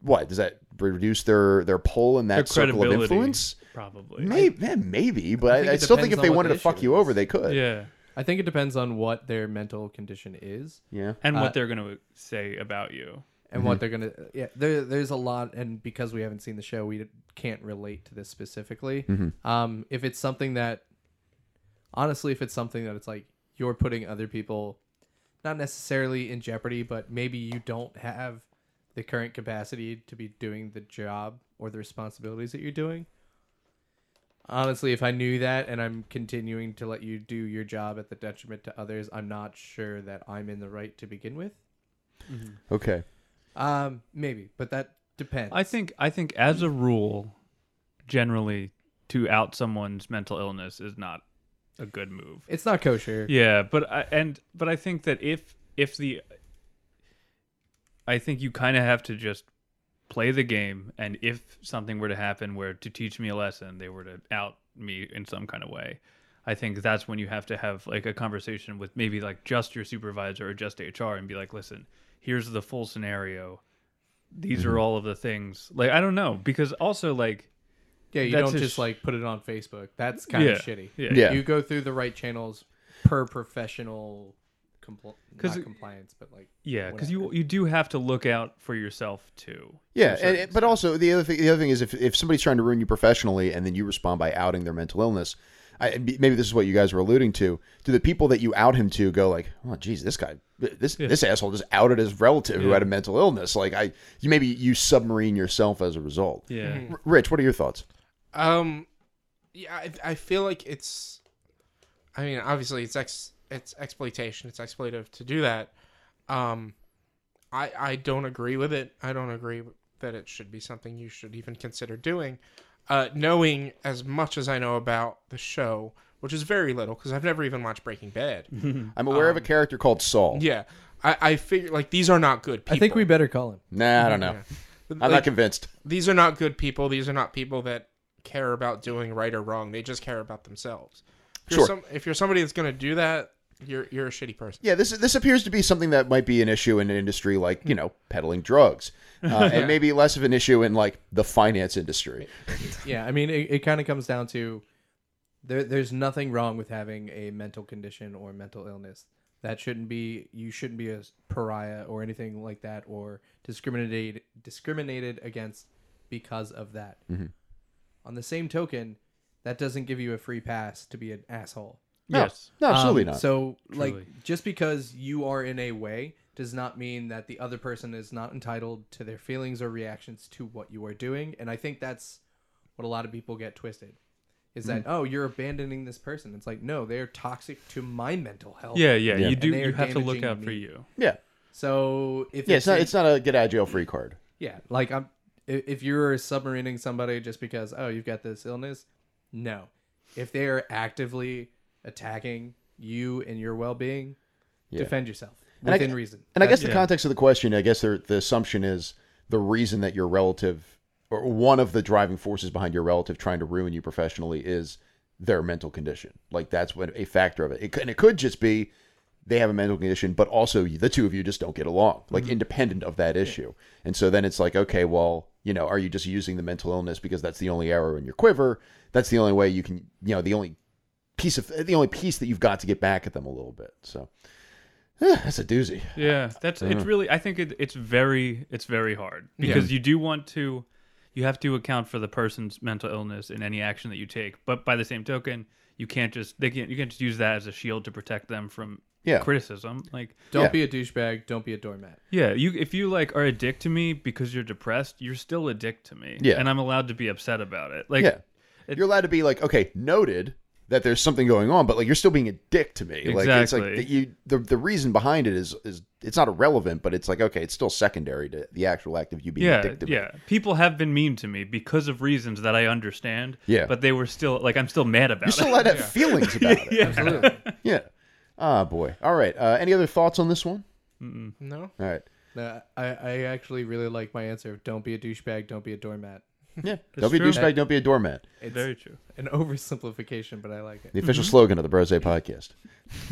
what does that reduce their their pull in that circle of influence probably. Maybe, yeah, maybe, but think I, I still think if they wanted the to fuck issue you over, they could. Yeah. I think it depends on what their mental condition is Yeah. And Uh, what they're going to say about you. and what they're gonna. Yeah, there, there's a lot, and because we haven't seen the show, we can't relate to this specifically. Um, if it's something that, honestly, if it's something that it's like you're putting other people, not necessarily in jeopardy, but maybe you don't have the current capacity to be doing the job or the responsibilities that you're doing. Honestly, if I knew that and I'm continuing to let you do your job at the detriment to others, I'm not sure that I'm in the right to begin with. Okay. Um, maybe, but that depends. I think I think as a rule, generally, to out someone's mental illness is not a good move. it's not kosher. Yeah, but I, and but I think that if if the I think you kind of have to just play the game and if something were to happen where to teach me a lesson they were to out me in some kind of way I think that's when you have to have like a conversation with maybe like just your supervisor or just HR and be like listen here's the full scenario these are mm-hmm. all of the things like I don't know because also like Yeah, you don't just sh- like put it on Facebook. That's kind Yeah, of shitty. yeah. Yeah. You go through the right channels per professional compl- not compliance, but like yeah because you you do have to look out for yourself too Yeah, and, but also the other thing, the other thing is if if somebody's trying to ruin you professionally and then you respond by outing their mental illness, I, maybe this is what you guys were alluding to. Do the people that you out him to go like, oh, geez, this guy, this this asshole just outed his relative who had a mental illness. Like I, you maybe you submarine yourself as a result. yeah R- Rich, what are your thoughts? Um, yeah, I, I feel like it's. I mean, obviously, it's ex it's exploitation. It's exploitative to do that. Um, I I don't agree with it. I don't agree that it should be something you should even consider doing. Uh, knowing as much as I know about the show, which is very little because I've never even watched Breaking Bad. I'm aware of a character called Saul. yeah, I I figure like these are not good people. I think we better call him. Nah, I don't know. I'm not Like, convinced. these are not good people. These are not people that care about doing right or wrong. They just care about themselves. If Sure. you're, some, if you're somebody that's going to do that, you're you're a shitty person. Yeah, this this appears to be something that might be an issue in an industry like you know peddling drugs, uh, and maybe less of an issue in like the finance industry. Yeah, I mean, it, it kind of comes down to there. There's nothing wrong with having a mental condition or mental illness. That shouldn't be. You shouldn't be a pariah or anything like that, or discriminated discriminated against because of that. On the same token, that doesn't give you a free pass to be an asshole. No, Yes. no, absolutely Um, not. So, like, just because you are in a way does not mean that the other person is not entitled to their feelings or reactions to what you are doing. And I think that's what a lot of people get twisted. Is that Mm-hmm. oh you're abandoning this person? It's like no, they're toxic to my mental health. Yeah, yeah, Yeah. you do. You have to look damaging out for you. yeah, So if yeah, it's not a- it's not a get out of jail free card. yeah, like I'm if you're submarining somebody just because oh you've got this illness, no. If they are actively attacking you and your well-being, Yeah. defend yourself And I- within reason. And I guess That's- the yeah. context of the question, I guess the the assumption is the reason that your relative or one of the driving forces behind your relative trying to ruin you professionally is their mental condition. Like that's what a factor of it. it and it could just be they have a mental condition, but also the two of you just don't get along, like mm-hmm. independent of that issue. And so then it's like, okay, well, you know, are you just using the mental illness because that's the only arrow in your quiver? That's the only way you can, you know, the only piece of the only piece that you've got to get back at them a little bit. So eh, that's a doozy. Yeah, that's Uh-huh. it's really. I think it, it's very it's very hard because you do want to, you have to account for the person's mental illness in any action that you take. But by the same token, you can't just they can't you can't just use that as a shield to protect them from Yeah. criticism. Like Don't Yeah. be a douchebag. Don't be a doormat. yeah, you if you like are a dick to me because you're depressed, you're still a dick to me. Yeah. and I'm allowed to be upset about it. Like yeah. it- you're allowed to be like, okay, noted that there's something going on, but like you're still being a dick to me. Like it's like Exactly. that you the the reason behind it is is it's not irrelevant, but it's like okay, it's still secondary to the actual act of you being a yeah, dick to me. yeah. People have been mean to me because of reasons that I understand. Yeah. but they were still like I'm still mad about it. You're still it. allowed to have feelings about it. Yeah. Absolutely. Yeah. Ah, boy. All right. Uh, any other thoughts on this one? No, All right. No, I, I actually really like my answer. Don't be a douchebag. Don't be a doormat. Yeah. Don't be a true. douchebag. Don't be a doormat. It's Very true. an oversimplification, but I like it. The official slogan of the Brose podcast.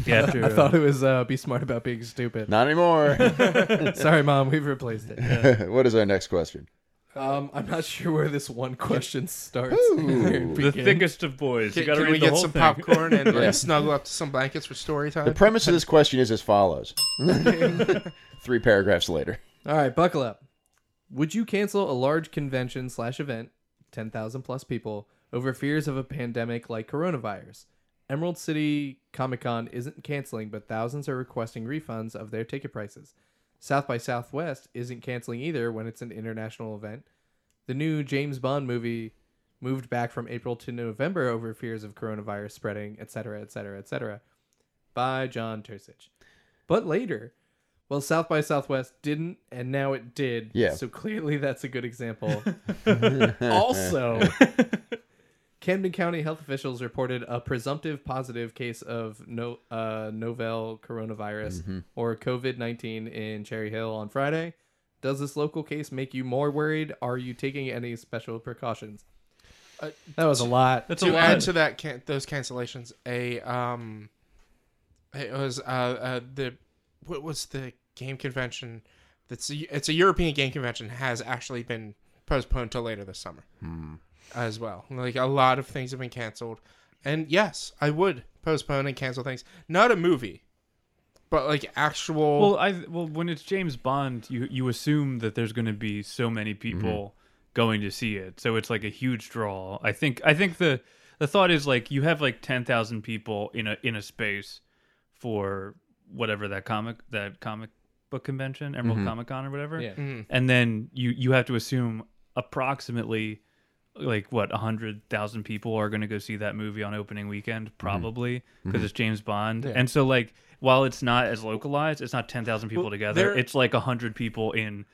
Yeah, true. I thought it was uh, "Be smart about being stupid." Not anymore. Sorry, mom, we've replaced it. what is our next question? Um, I'm not sure where this one question starts. Ooh. the thickest of boys. can, you gotta can read we the get whole some thing. popcorn and like, snuggle up to some blankets for story time? The premise of this question is as follows. Three paragraphs later. All right, buckle up. Would you cancel a large convention slash event, ten thousand plus people, over fears of a pandemic like coronavirus? Emerald City Comic Con isn't canceling, but thousands are requesting refunds of their ticket prices. South by Southwest isn't canceling either when it's an international event. The new James Bond movie moved back from April to November over fears of coronavirus spreading, etc., etc., etc. By John Tursich. But later, Well, South by Southwest didn't, and now it did. Yeah. So clearly, that's a good example. also, Camden County health officials reported a presumptive positive case of no uh, novel coronavirus or COVID nineteen in Cherry Hill on Friday. Does this local case make you more worried? Are you taking any special precautions? Uh, that was a lot. That's a to lot. add to that can- those cancellations a um it was uh, uh the what was the game convention that's a, it's a european game convention has actually been postponed till later this summer hmm. as well. Like a lot of things have been canceled. And yes i would postpone and cancel things. Not a movie but like actual Well, I well when it's James Bond, you you assume that there's going to be so many mm-hmm. people going to see it, so it's like a huge draw. I think I think the the thought is like you have like ten thousand people in a in a space for whatever that comic that comic book convention, Emerald mm-hmm. Comic Con or whatever, Yeah. Mm-hmm. and then you you have to assume approximately like what a hundred thousand people are going to go see that movie on opening weekend mm-hmm. probably because it's James Bond. And so like while it's not as localized it's not 10,000 people together there- it's like a hundred people in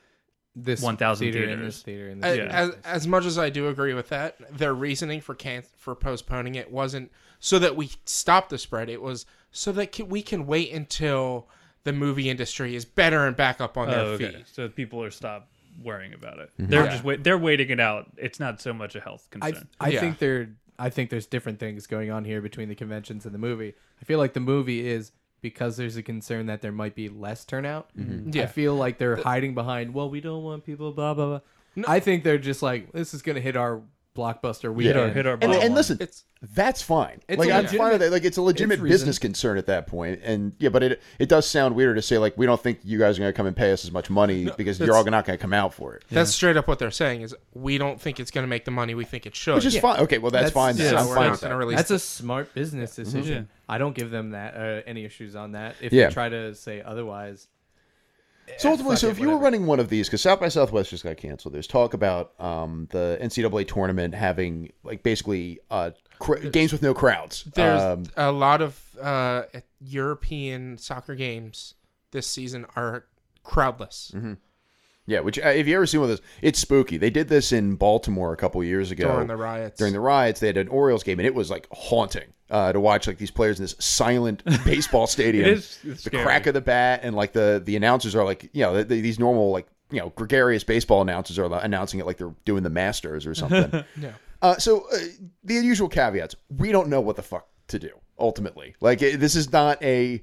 This 1,000 theater in theaters. this theater in as, this as, as much as I do agree with that, their reasoning for can- for postponing it wasn't so that we stop the spread. It was so that we can wait until the movie industry is better and back up on their oh, okay. feet. so people are stop worrying about it mm-hmm. they're Yeah. just wait they're waiting it out it's not so much a health concern I Yeah. think there I think there's different things going on here between the conventions and the movie. I feel like the movie is because there's a concern that there might be less turnout. Mm-hmm. I Yeah. feel like they're hiding behind, well, we don't want people, blah blah blah. I think they're just like, this is gonna hit our blockbuster we hit our- hit our And, bottom and line. listen, It's that's fine. It's like a I'm fine with legitimate- it. Like it's a legitimate it's reason. business concern at that point. And yeah, but it it does sound weird to say like we don't think you guys are going to come and pay us as much money because you're that's- all not going to come out for it. that's straight up what they're saying is we don't think it's going to make the money we think it should. Which is fine. Okay, well that's, That's- fine. Then. yeah, I'm we're fine not with going to that. release. That's a smart business decision. Yeah. I don't give them that uh, any issues on that. If Yeah. they try to say otherwise, So ultimately, so if you were running one of these, because South by Southwest just got canceled, there's talk about um, the NCAA tournament having like basically uh, cr- games with no crowds. There's Um, a lot of uh, European soccer games this season are crowdless yeah, which uh, if you ever seen one of those, it's spooky. They did this in Baltimore a couple years ago during the riots. during the riots. They had an Orioles game, and it was like haunting uh, to watch like these players in this silent baseball stadium. It is- it's the scary. crack of the bat, and like the the announcers are like you know the, the- these normal like you know gregarious baseball announcers are announcing it like they're doing the Masters or something. Yeah. Uh, so uh, the usual caveats: we don't know what the fuck to do ultimately. Like it, this is not a.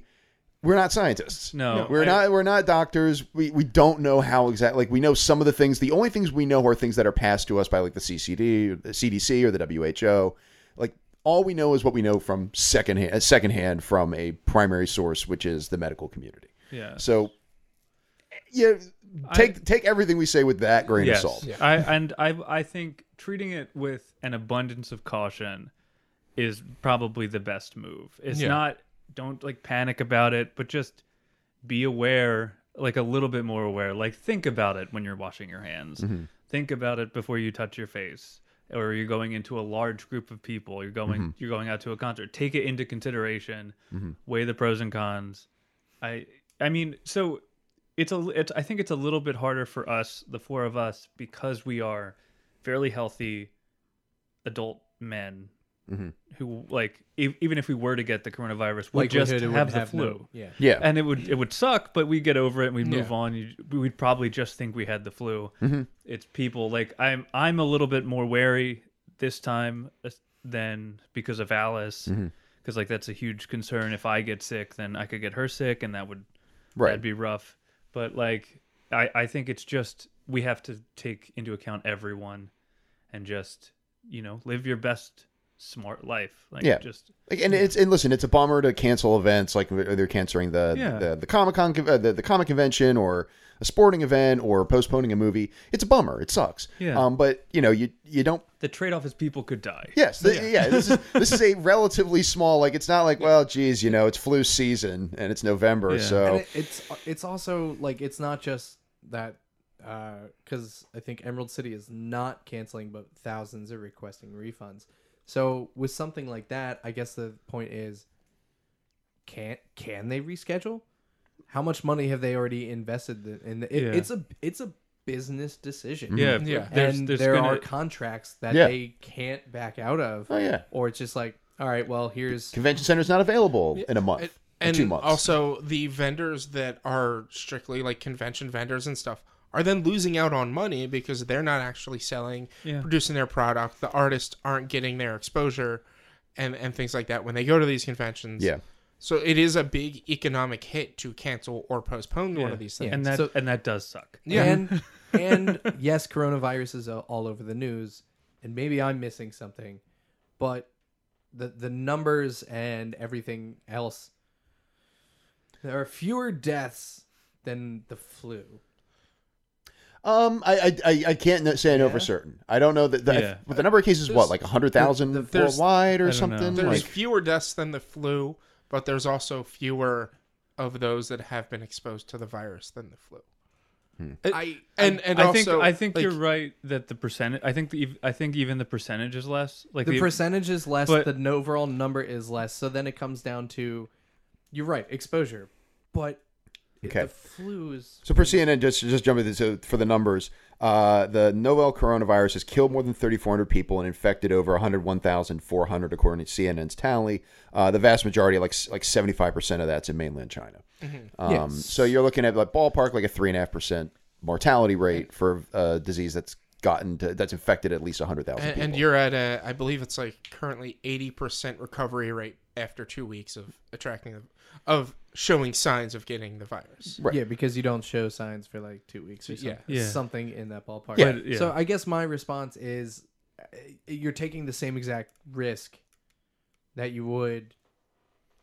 We're not scientists. No. we're I- not. We're not doctors. We we don't know how exactly. Like we know some of the things. The only things we know are things that are passed to us by like the CCD, or the CDC, or the WHO. Like all we know is what we know from secondhand, secondhand from a primary source, which is the medical community. yeah So, yeah, take take everything we say with that grain yes. of salt. I and I I think treating it with an abundance of caution is probably the best move. It's Yeah. not don't like panic about it, but just be aware, like a little bit more aware. Like think about it when you're washing your hands. Mm-hmm. Think about it before you touch your face. Or you're going into a large group of people. You're going Mm-hmm. you're going out to a concert. Take it into consideration. Weigh the pros and cons. I I mean, so it's a it's I think it's a little bit harder for us, the four of us, because we are fairly healthy adult men Mm-hmm. who like e- even if we were to get the coronavirus, we'd just likelihood it have the have flu. no- yeah. Yeah. And it would it would suck, but we get over it and we move Yeah. on. You, we'd probably just think we had the flu. Mm-hmm. It's people like I'm I'm a little bit more wary this time uh, than because of Alice, mm-hmm. because like that's a huge concern. If I get sick, then I could get her sick, and that would Right. that'd be rough. But like I I think it's just we have to take into account everyone, and just you know live your best smart life. Like Yeah. just Like, and it's and listen, it's a bummer to cancel events like they're canceling the Yeah. the, the Comic Con uh, the, the comic convention or a sporting event or postponing a movie. It's a bummer. It sucks. Yeah. Um, but you know, you you don't. the trade off is people could die. Yes. the- yeah. This is this is a relatively small. Like it's not like well, geez, you know, it's flu season and it's November, Yeah. so And it, it's it's also like it's not just that because I think Emerald City is not canceling, but thousands are requesting refunds. So with something like that, I guess the point is, can can they reschedule? how much money have they already invested in? in it, Yeah. It's a it's a business decision. Mm-hmm. Yeah, Yeah. There's, and there's there gonna, are contracts that Yeah. they can't back out of. Oh, yeah. Or it's just like, all right, well, here's Convention center's not available in a month. And, or and two months. also the vendors that are strictly like convention vendors and stuff are then losing out on money because they're not actually selling, Yeah. producing their product. The artists aren't getting their exposure and and things like that when they go to these conventions. yeah. So it is a big economic hit to cancel or postpone one of these things. and that So- and that does suck. Yeah. And and yes, coronavirus is uh, all over the news, and maybe I'm missing something, but the the numbers and everything else, there are fewer deaths than the flu. Um, I I, I, I can't say I know for certain. I don't know that. The, Yeah. but the number of cases, what, like hundred thousand the- worldwide or I don't know. something? there's Like, fewer deaths than the flu, but there's also fewer of those that have been exposed to the virus than the flu. It- I and and I also, think I think like, you're right that the percentage. I think the, I think even the percentage is less. Like the the, percentage is less, but- the overall number is less. So then it comes down to, you're right, exposure, but Okay. the flu is so for CNN, just just jumping so for the numbers, uh, the novel coronavirus has killed more than thirty four hundred people and infected over one hundred one thousand four hundred according to CNN's tally. Uh, the vast majority, like like seventy five percent of that's in mainland China. Um, Yes. So you're looking at like ballpark like a three and a half percent mortality rate for a disease that's gotten to that's infected at least hundred thousand and, people. and you're at a, I believe it's like currently eighty percent recovery rate after two weeks of attracting the, of showing signs of getting the virus. Right. Yeah, because you don't show signs for like two weeks or something. Yeah. Yeah. something in that ballpark. Yeah. Yeah. So I guess my response is, uh, you're taking the same exact risk that you would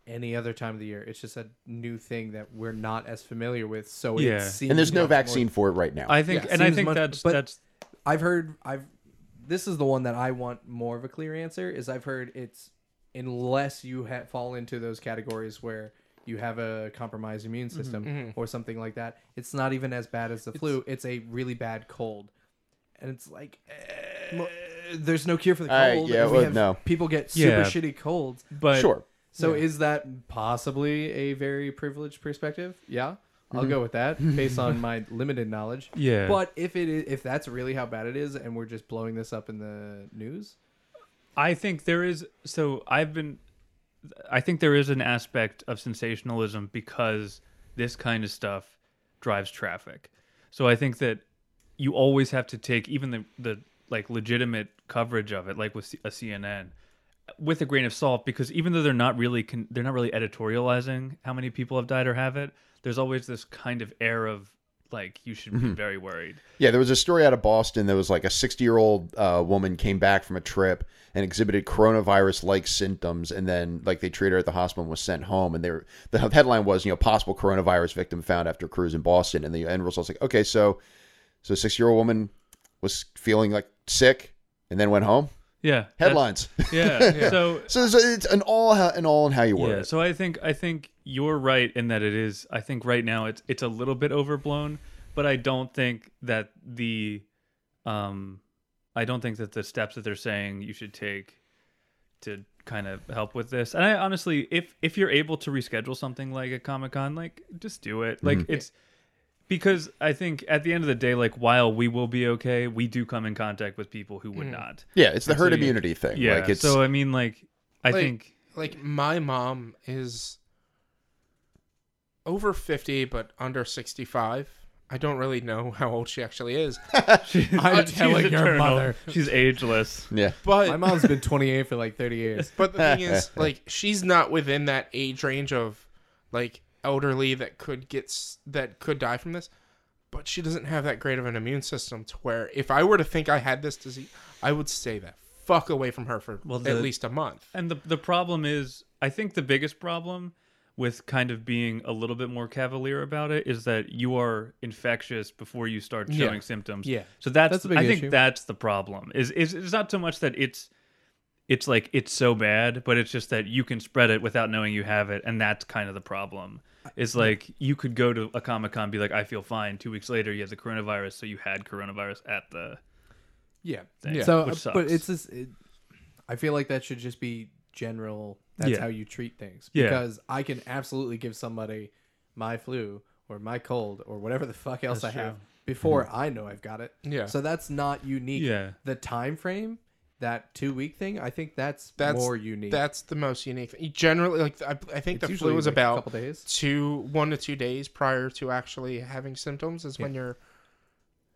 any other time of the year. It's just a new thing that we're not as familiar with. So Yeah. it seems and there's no much more- vaccine for it right now. I think, Yeah, and I think much- that's but- that's I've heard I've this is the one that I want more of a clear answer is I've heard it's unless you ha- fall into those categories where you have a compromised immune system or something like that. It's not even as bad as the flu. It's a really bad cold, and it's like eh, there's no cure for the Uh, cold. yeah, we well, have- no. people get super Yeah. shitty colds. but sure. So is that possibly a very privileged perspective? Yeah. I'll Mm-hmm. go with that based on my limited knowledge. Yeah. But if it is, if that's really how bad it is, and we're just blowing this up in the news, I think there is. So I've been. I think there is an aspect of sensationalism because this kind of stuff drives traffic. So I think that you always have to take even the the like legitimate coverage of it, like with a CNN, with a grain of salt because even though they're not really con- they're not really editorializing how many people have died or have it, there's always this kind of air of like you should be very worried. Yeah, there was a story out of Boston that was like a 60 year old uh, woman came back from a trip and exhibited coronavirus like symptoms, and then like they treated her at the hospital and was sent home. And they were, the headline was, you know, possible coronavirus victim found after cruise in Boston, and the end results like, okay, so so 60 year old woman was feeling like sick and then went home. Yeah. Headlines. Yeah. So so, so it's an all an all in how you word Yeah, so I think I think you're right in that it is. I think right now it's it's a little bit overblown, but I don't think that the, um, I don't think that the steps that they're saying you should take to kind of help with this. And I honestly, if if you're able to reschedule something like a Comic Con, like just do it. Like it's because I think at the end of the day, like while we will be okay, we do come in contact with people who would not. Yeah, it's the herd So you- immunity thing. Yeah. like it's so I mean, like I Like- think Like my mom is over 50 but under 65. I don't really know how old she actually is. I'm She's telling your eternal. mother. She's ageless. yeah. But My mom's been 28 for like 30 years. But the thing is, like, she's not within that age range of like elderly that could get that could die from this. But she doesn't have that great of an immune system to where if I were to think I had this disease, I would stay the fuck away from her for Well, at least a month. And the the problem is, I think the biggest problem with kind of being a little bit more cavalier about it is that you are infectious before you start Yeah. showing symptoms. Yeah. So that's, That's a big I think that's the problem. Is is it's not so much that it's it's like it's so bad, but it's just that you can spread it without knowing you have it, and that's kind of the problem. It's like you could go to a comic con, be like, I feel fine. Two weeks later, you have the coronavirus, so you had coronavirus at the Yeah. thing, So, which uh, sucks. but it's this. It, I feel like that should just be general. That's Yeah. how you treat things. Yeah. Because I can absolutely give somebody my flu or my cold or whatever the fuck else That's I have true. before mm-hmm. I know I've got it. Yeah. So that's not unique. Yeah. The time frame, that two week thing, I think that's, That's more unique. That's the most unique. Thing. Generally, like I, I think It's the flu is like a about couple days. two, one to two days prior to actually having symptoms. Is when you're.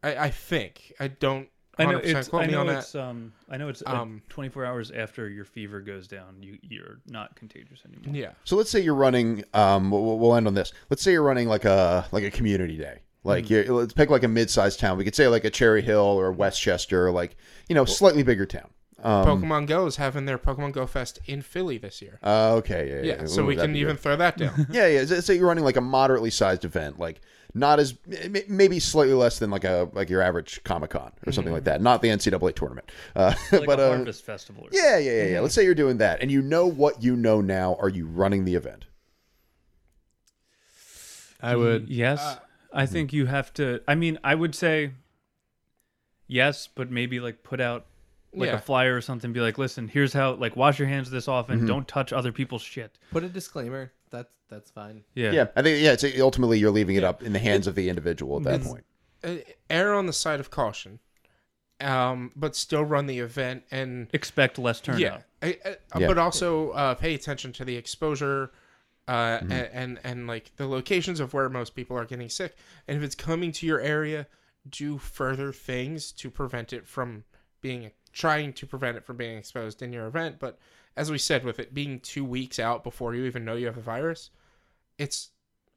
I, I think I don't. I know it's. quote I me know on that. it's. Um. I know it's. uh, Um, 24 hours after your fever goes down, you you're not contagious anymore. Yeah. So let's say you're running. Um, we'll, we'll end on this. Let's say you're running like a like a community day. Like Hmm. you let's pick like a mid-sized town. We could say like a Cherry Hill or Westchester, or like you know slightly bigger town. Um, Pokemon Go is having their Pokemon Go Fest in Philly this year. uh, okay, yeah, yeah. Yeah, so Ooh, we can even good. throw that down. yeah, yeah. Let's say you're running like a moderately sized event, like not as maybe slightly less than like a like your average Comic Con or something like that. Not the NCAA tournament, uh, Like but a uh, festival. Or yeah, yeah, yeah, yeah. Let's say you're doing that, and you know what you know now. Are you running the event? I would. Yes, Uh, I think you have to. I mean, I would say yes, but maybe like put out like Yeah. a flyer or something. Be like, listen, here's how. Like, wash your hands this often. Don't touch other people's shit. Put a disclaimer. That's that's fine. Yeah. Yeah, I think yeah. It's ultimately you're leaving it up in the hands of the individual at that point. Uh, Err on the side of caution, um, but still run the event and Expect less turnout. yeah, I, I, Yeah. but also uh, pay attention to the exposure. Uh, Mm-hmm. and, and and like the locations of where most people are getting sick, and if it's coming to your area, do further things to prevent it from being trying to prevent it from being exposed in your event. But as we said, with it being two weeks out before you even know you have a virus, it's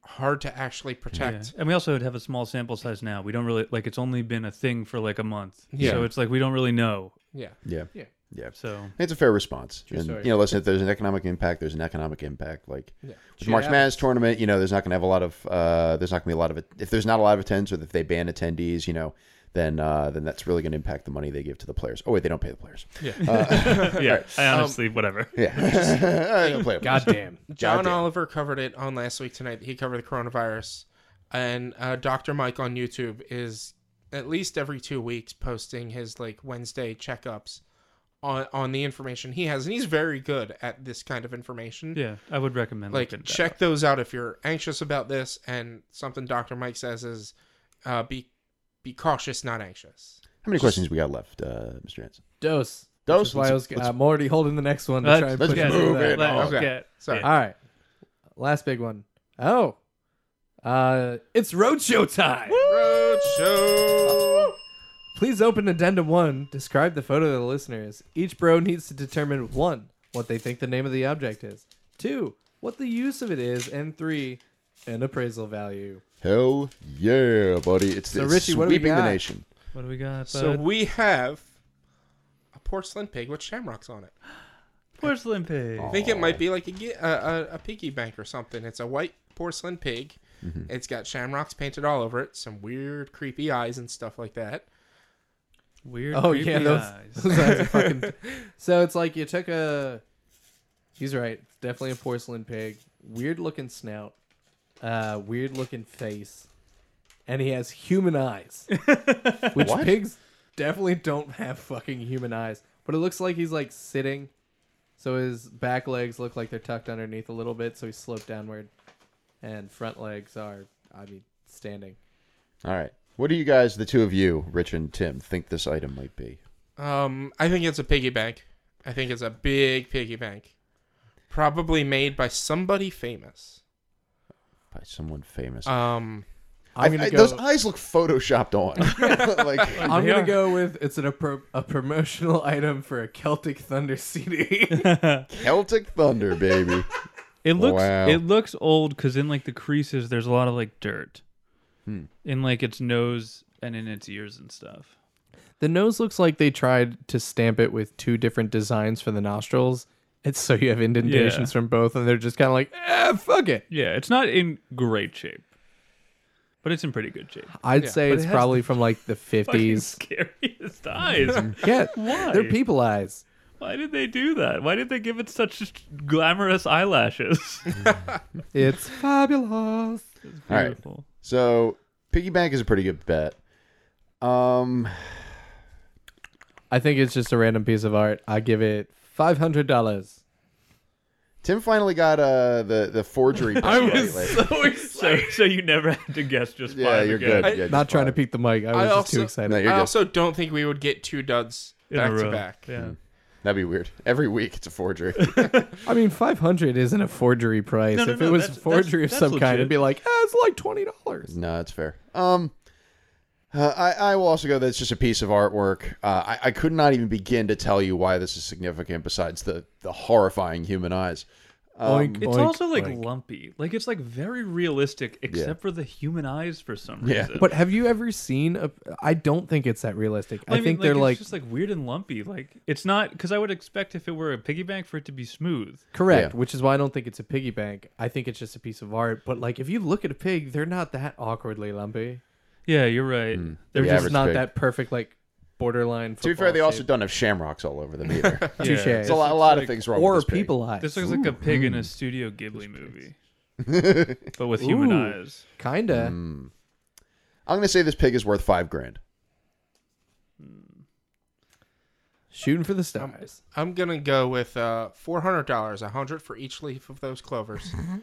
hard to actually Yeah. protect. And we also have a small sample size now. We don't really like it's only been a thing for like a month. Yeah. So it's like we don't really know. Yeah. Yeah, Yeah. yeah. So It's a fair response. True and story. you know, listen, if there's an economic impact, there's an economic impact. Like Yeah. with Shit March. Madness tournament, you know, there's not going to have a lot of uh, there's not going to be a lot of. If there's not a lot of attendance, or if they ban attendees, you know, then uh, then that's really going to impact the money they give to the players. Oh wait, they don't pay the players. yeah, I Um, honestly whatever. Yeah, I don't play them. Goddamn. John Goddamn. Oliver covered it on last week tonight. He covered the coronavirus, and uh, Doctor Mike on YouTube is at least every two weeks posting his like Wednesday checkups on on the information he has, and he's very good at this kind of information. Yeah, I would recommend like looking that check up. those out if you're anxious about this. And something Doctor Mike says is, uh, be be cautious, not anxious. How many questions we got left, uh, Mr. Hanson? Dose. Dose? Which why I was, Let's- I'm already holding the next one to Let's- try and let's push get through move it. Let's Okay. get- Sorry. yeah. All right. Last big one. Oh. Uh, it's roadshow time. Roadshow. Please open addendum one. Describe the photo to the listeners. Each bro needs to determine one, what they think the name of the object is. Two, what the use of it is, and three, an appraisal value. Hell yeah, buddy! It's, So, it's Richie, what do we sweeping the nation. What do we got? So we have a porcelain pig with shamrocks on it. porcelain pig. I think it might be like a, a, a, a piggy bank or something. It's a white porcelain pig. Mm-hmm. It's got shamrocks painted all over it, some weird, creepy eyes and stuff like that. Weird. Oh creepy yeah, those, eyes. those eyes are fucking. So it's like you took a. He's right. It's definitely a porcelain pig. Weird looking snout. Uh, weird looking face, and he has human eyes, which What? pigs definitely don't have fucking human eyes. But it looks like he's like sitting, so his back legs look like they're tucked underneath a little bit, so he's sloped downward, and front legs are, I mean, standing. All right, what do you guys, the two of you, Rich and Tim, think this item might be? Um, I think it's a piggy bank. I think it's a big piggy bank. Probably made by somebody famous. By someone famous. Um, I'm I- go. Those eyes look photoshopped on. like, I'm gonna are. go with it's an, a, pro- a promotional item for a Celtic Thunder CD. Celtic Thunder, baby. It looks Wow. it looks old because in like the creases there's a lot of like dirt Hmm. in like its nose and in its ears and stuff. the nose looks like they tried to stamp it with two different designs for the nostrils. It's so you have indentations Yeah. from both, and they're just kind of like, eh, fuck it. Yeah, it's not in great shape, but it's in pretty good shape. I'd Yeah, say but it's it probably from like the Fucking 50s. scariest eyes. yeah, Why? they're people eyes. Why did they do that? Why did they give it such glamorous eyelashes? It's fabulous. It's All right. beautiful. So, piggy bank is a pretty good bet. Um, I think it's just a random piece of art. I give it five hundred dollars. Tim finally got uh the the forgery. bit I right was lately. so excited. So, so you never had to guess just yeah, five you're again. good. Yeah, just Not trying to five. peek the mic. I was I just also- too excited. No, you're I good. also don't think we would get two duds In a back to back. Yeah. That'd be weird. Every week it's a forgery. I mean, five hundred isn't a forgery price. No, no, if no, it was that's- forgery that's- of some that's kind, it'd be like, ah, it's like twenty dollars. no, that's fair. Um, uh, I I will also go. that it's just a piece of artwork. Uh, I I could not even begin to tell you why this is significant. Besides the the horrifying human eyes. Um, It's also like lumpy. Like it's like very realistic, except for the human eyes for some Yeah. reason. But have you ever seen a? I don't think it's that realistic. I, mean, think they're it's like just like weird and lumpy. Like it's not because I would expect if it were a piggy bank for it to be smooth. correct, Yeah. which is why I don't think it's a piggy bank. I think it's just a piece of art. But like, if you look at a pig, they're not that awkwardly lumpy. Yeah, you're right. Hmm. They're The just average not pig. that perfect, like borderline. to be fair, they also don't have shamrocks all over them either. Touche. Yeah. There's a lot, a lot of things wrong or with this pig. people eyes. This looks like a pig in a hmm. Studio Ghibli movie, but with human Ooh. eyes. Kinda. Hmm. I'm gonna say this pig is worth five grand. Shooting for the stars. I'm gonna go with uh, four hundred dollars, a hundred for each leaf of those clovers, uh-huh.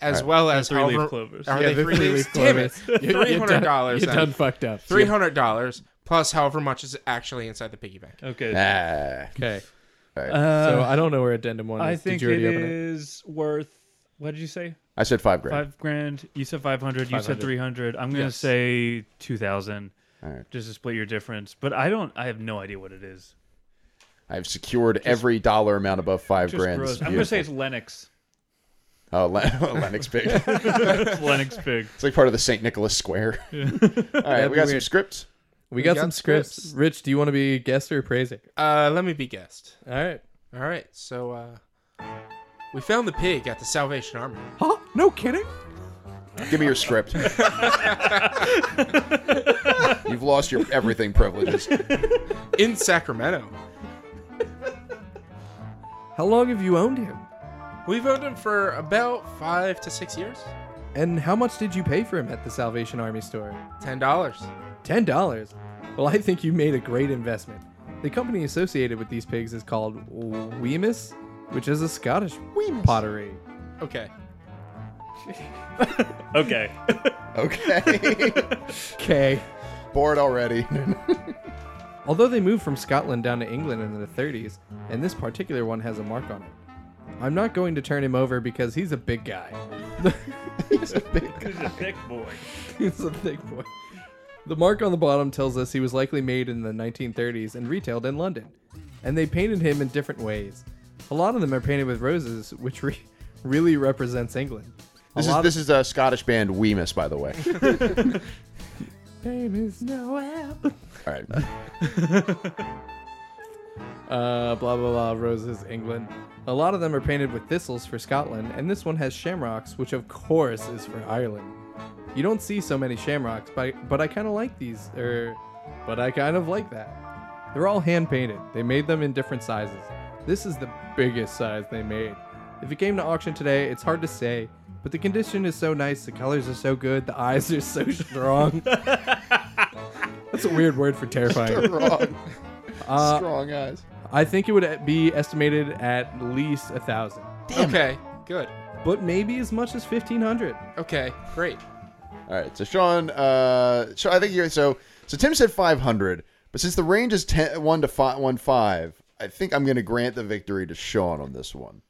As well as three leaf clovers. Are Yeah, they the three three-leaf leaves? Damn it! clovers. You- Three you hundred done- dollars. You done fucked up. Three hundred dollars plus however much is actually inside the piggy bank. Okay. Ah, Okay. all right. Uh, So I don't know where addendum one is. I Did think you it already open is worth. What did you say? I said five grand. Five grand. You said five hundred. You said three hundred. I'm gonna Yes. say two thousand, All right. just to split your difference. But I don't. I have no idea what it is. I've secured every dollar amount above five grand. This gross. is I'm gonna say it's Lennox. Oh, Len- Lennox pig. it's It's Lennox pig. It's like part of the St. Nicholas Square. All right, That'd we got some weird. scripts. We got, got some scripts. scripts. Rich, do you want to be guest or praiser? Uh, let me be guest. All right. All right, so uh, we found the pig at the Salvation Army. Huh? No kidding. Give me your script. You've lost your everything privileges. in Sacramento. How long have you owned him? We've owned him for about five to six years. And how much did you pay for him at the Salvation Army store? Ten dollars. Ten dollars. Well, I think you made a great investment. The company associated with these pigs is called Wemyss, which is a Scottish pottery. Okay. Okay. Okay. Okay. Bored already. Although they moved from Scotland down to England in the 30s, and this particular one has a mark on it. I'm not going to turn him over because he's a big guy. He's a big He's a thick boy. he's a big boy. The mark on the bottom tells us he was likely made in the 1930s and retailed in London. And they painted him in different ways. A lot of them are painted with roses, which re- really represents England. A This is lot this is a Scottish band Wemyss, by the way. of name is Noel. All right. Uh, blah blah blah. Roses, England. A lot of them are painted with thistles for Scotland, and this one has shamrocks, which of course is for Ireland. You don't see so many shamrocks, but but I kind of like these, er, but I kind of like that. They're all hand painted. They made them in different sizes. This is the biggest size they made. If it came to auction today, it's hard to say, but the condition is so nice, the colors are so good, the eyes are so strong. That's a weird word for terrifying. Wrong. Uh, Strong eyes. I think it would be estimated at least a thousand, Okay. Good. but maybe as much as fifteen hundred. Okay. Great. All right. So Sean, uh, so I think you're so so Tim said 500, but since the range is 10, one to five, one five, I think I'm going to grant the victory to Sean on this one.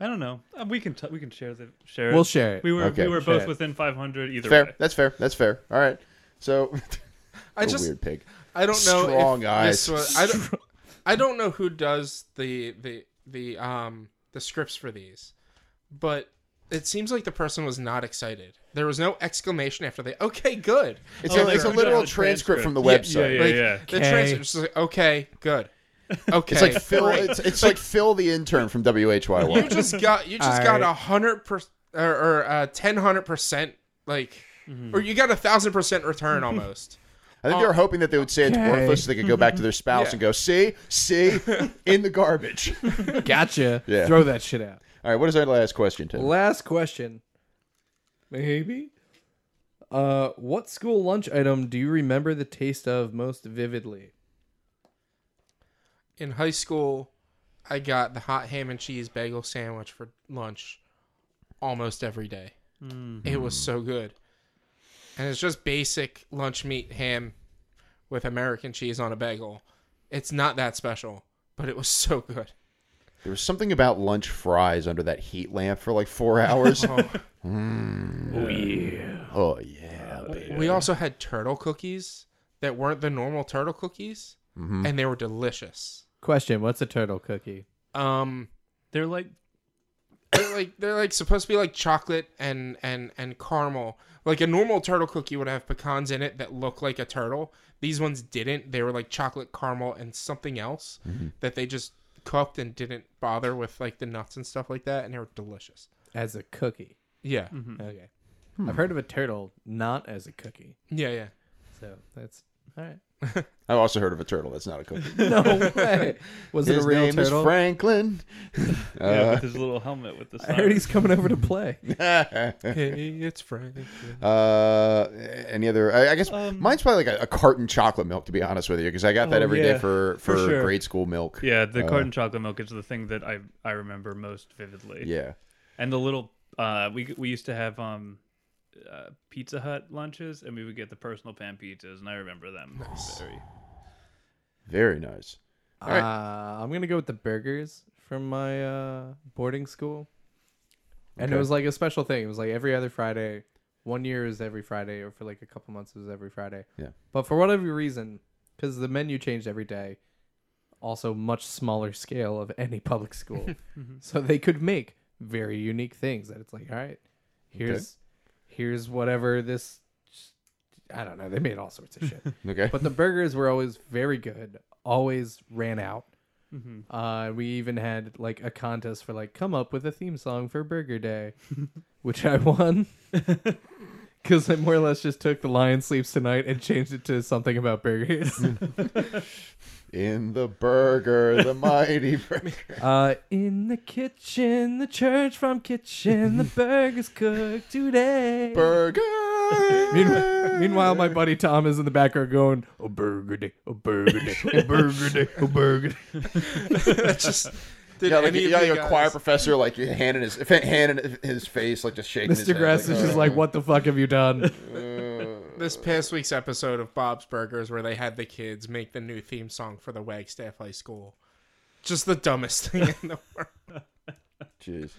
I don't know. Uh, we can t- we can share the share. We'll it. share it. We were Okay, we were both it. within 500 either Fair. way. That's fair. That's fair. All right. So I a just weird pig. I don't know Strong if eyes. this was I don't, I don't know who does the the the um the scripts for these, but it seems like the person was not excited. There was no exclamation after they. Okay, good. It's, Oh, a, it's a a literal transcript. transcript from the Yeah, website. yeah, like, yeah. The transcript is like, okay, good. Okay, It's like Phil. It's, it's like Phil the intern from WHYY. you just got you just All got a hundred percent or, or uh, ten hundred percent like, or you got a thousand percent return almost. I think they were hoping that they would say it's Okay. worthless so they could go back to their spouse Yeah. and go, see, see, in the garbage. Gotcha. Yeah. Throw that shit out. All right, what is our last question, Tim? Last question. Maybe. Uh, what school lunch item do you remember the taste of most vividly? In high school, I got the hot ham and cheese bagel sandwich for lunch almost every day. It was so good. And it's just basic lunch meat ham with American cheese on a bagel. It's not that special, but it was so good. There was something about lunch fries under that heat lamp for like four hours. Oh. Oh yeah. oh yeah, baby. We also had turtle cookies that weren't the normal turtle cookies, and they were delicious. Question: What's a turtle cookie? Um, They're like they're like they're like supposed to be like chocolate and and and caramel. Like a normal turtle cookie would have pecans in it that look like a turtle. These ones didn't. They were like chocolate caramel and something else that they just cooked and didn't bother with like the nuts and stuff like that, and they were delicious. As a cookie. Yeah, Mm-hmm. Okay. I've heard of a turtle not as a cookie. yeah, yeah. So that's all right. I've also heard of a turtle that's not a cookie. No way. Was it His a real name turtle? is Franklin. yeah, Uh, with his little helmet with the. I heard he's coming over to play. Hey, it's Franklin. Uh, any other? I, I guess Um, mine's probably like a, a carton chocolate milk, to be honest with you, because I got that Oh, every day yeah, for for, for sure. grade school milk. Yeah, the Uh, carton chocolate milk is the thing that I I remember most vividly. Yeah. And the little uh we we used to have um uh, Pizza Hut lunches and we would get the personal pan pizzas and I remember them very Very nice. All right. Uh, I'm gonna go with the burgers from my uh, boarding school, and it was like a special thing. It was like every other Friday. One year is every Friday, or for like a couple months it was every Friday. Yeah. But for whatever reason, because the menu changed every day, also much smaller scale of any public school, so they could make very unique things. That it's like, all right, here's here's whatever this. I don't know. They made all sorts of shit. Okay. But the burgers were always very good. Always ran out. Mm-hmm. Uh, we even had like a contest for like come up with a theme song for Burger Day, which I won because I more or less just took the Lion Sleeps Tonight and changed it to something about burgers. In the burger, the mighty burger. uh, in the kitchen, the church from kitchen, the burgers cooked today. Burger. Meanwhile, meanwhile, my buddy Tom is in the background going, "A burger day, a burger day, a burger day, a burger day." That's just. Did yeah, like, any of yeah, you like a choir professor, like your hand in his hand in his face, like just shaking. his Mr. head, Grass is just uh, like, "What the fuck have you done?" This past week's episode of Bob's Burgers where they had the kids make the new theme song for the Wagstaff High School. Just the dumbest thing in the world. Jeez.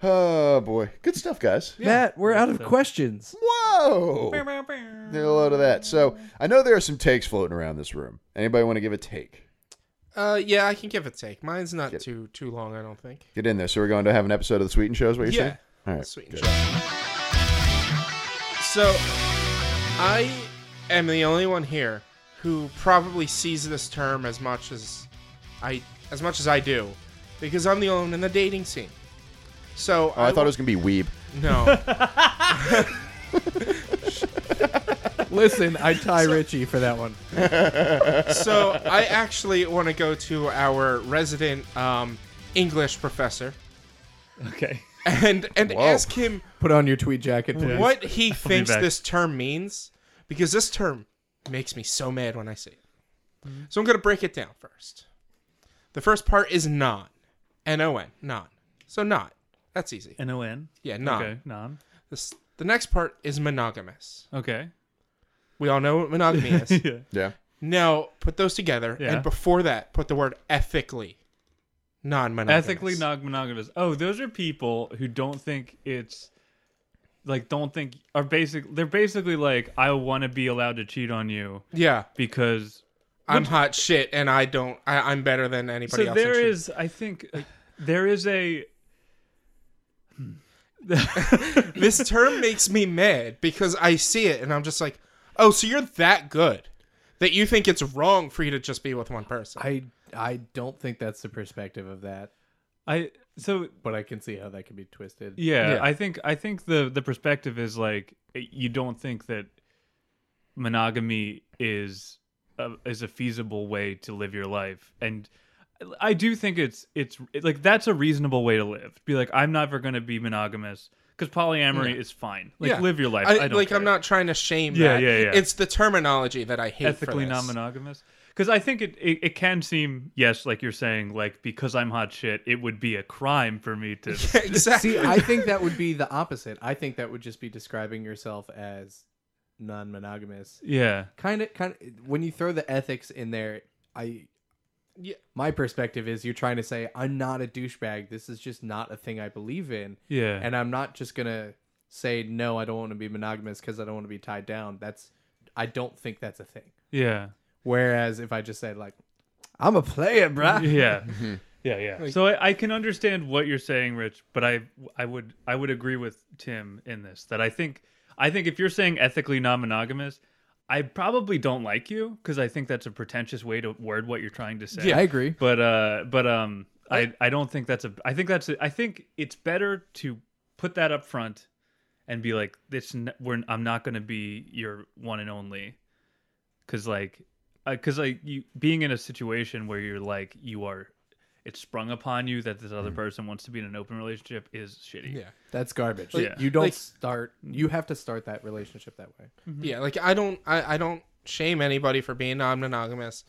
Oh boy, good stuff, guys. Matt, we're out of questions. Whoa! Did a load of that. So I know there are some takes floating around this room. Anybody want to give a take? Uh, yeah, I can give a take. Mine's not Get- too too long, I don't think. Get in there. So we're going to have an episode of the Sweeten Show. Is what you're Yeah. saying? All right. Sweet and good. show. So, I am the only one here who probably sees this term as much as I as much as I do, because I'm the only one in the dating scene. So Oh, I thought it was gonna be weeb. no. Listen, I tie Richie for that one. so I actually want to go to our resident um, English professor Okay. And and Whoa. ask him Put on your tweed jacket, please. what he thinks back. this term means because this term makes me so mad when I see it. So I'm going to break it down first. The first part is non. N O N, non. So not. That's easy. N O N. Yeah, non. Okay. Non. This, the next part is monogamous. Okay. We all know what monogamy is. yeah. Yeah. now, put those together, Yeah. and before that, put the word ethically non-monogamous. Ethically non monogamous. Oh, those are people who don't think it's like don't think are basic. They're basically like I want to be allowed to cheat on you Yeah, because I'm hot shit, and I don't. I, I'm better than anybody so else. there is i think like, there is a this term makes me mad because I see it and I'm just like, oh, so you're that good that you think it's wrong for you to just be with one person. I I don't think that's the perspective of that, i so but I can see how that could be twisted. yeah, Yeah. i think i think the the perspective is like eh, you don't think that monogamy is a, is a feasible way to live your life and i do think it's it's like that's a reasonable way to live be like i'm never going to be monogamous because polyamory Yeah. is fine. Like Yeah. live your life. I, I, don't like care. I'm not trying to shame Yeah, that. yeah, yeah. It's the terminology that I hate. ethically for this. non-monogamous because I think it, it it can seem yes, like you're saying, like because I'm hot shit, it would be a crime for me to. exactly. See, I think that would be the opposite. I think that would just be describing yourself as non-monogamous. yeah, Kind of, kind of. When you throw the ethics in there, I, Yeah. my perspective is you're trying to say I'm not a douchebag. This is just not a thing I believe in, yeah, and I'm not just gonna say no. I don't want to be monogamous because I don't want to be tied down. That's, I don't think that's a thing. yeah, Whereas if I just said like, I'm a player, bruh. yeah. Yeah, yeah. So I, I can understand what you're saying, Rich, but I I would I would agree with Tim in this that I think I think if you're saying ethically non-monogamous, I probably don't like you because I think that's a pretentious way to word what you're trying to say. Yeah, I agree. but uh but um I I don't think that's a I think that's a, I think it's better to put that up front and be like this n- we're I'm not going to be your one and only cuz like uh, cuz like you being in a situation where you're like you are it's sprung upon you that this other mm. person wants to be in an open relationship is shitty. yeah. That's garbage. Yeah. You don't Like- start. You have to start that relationship that way. Mm-hmm. Yeah, like I don't I, I don't shame anybody for being non monogamous.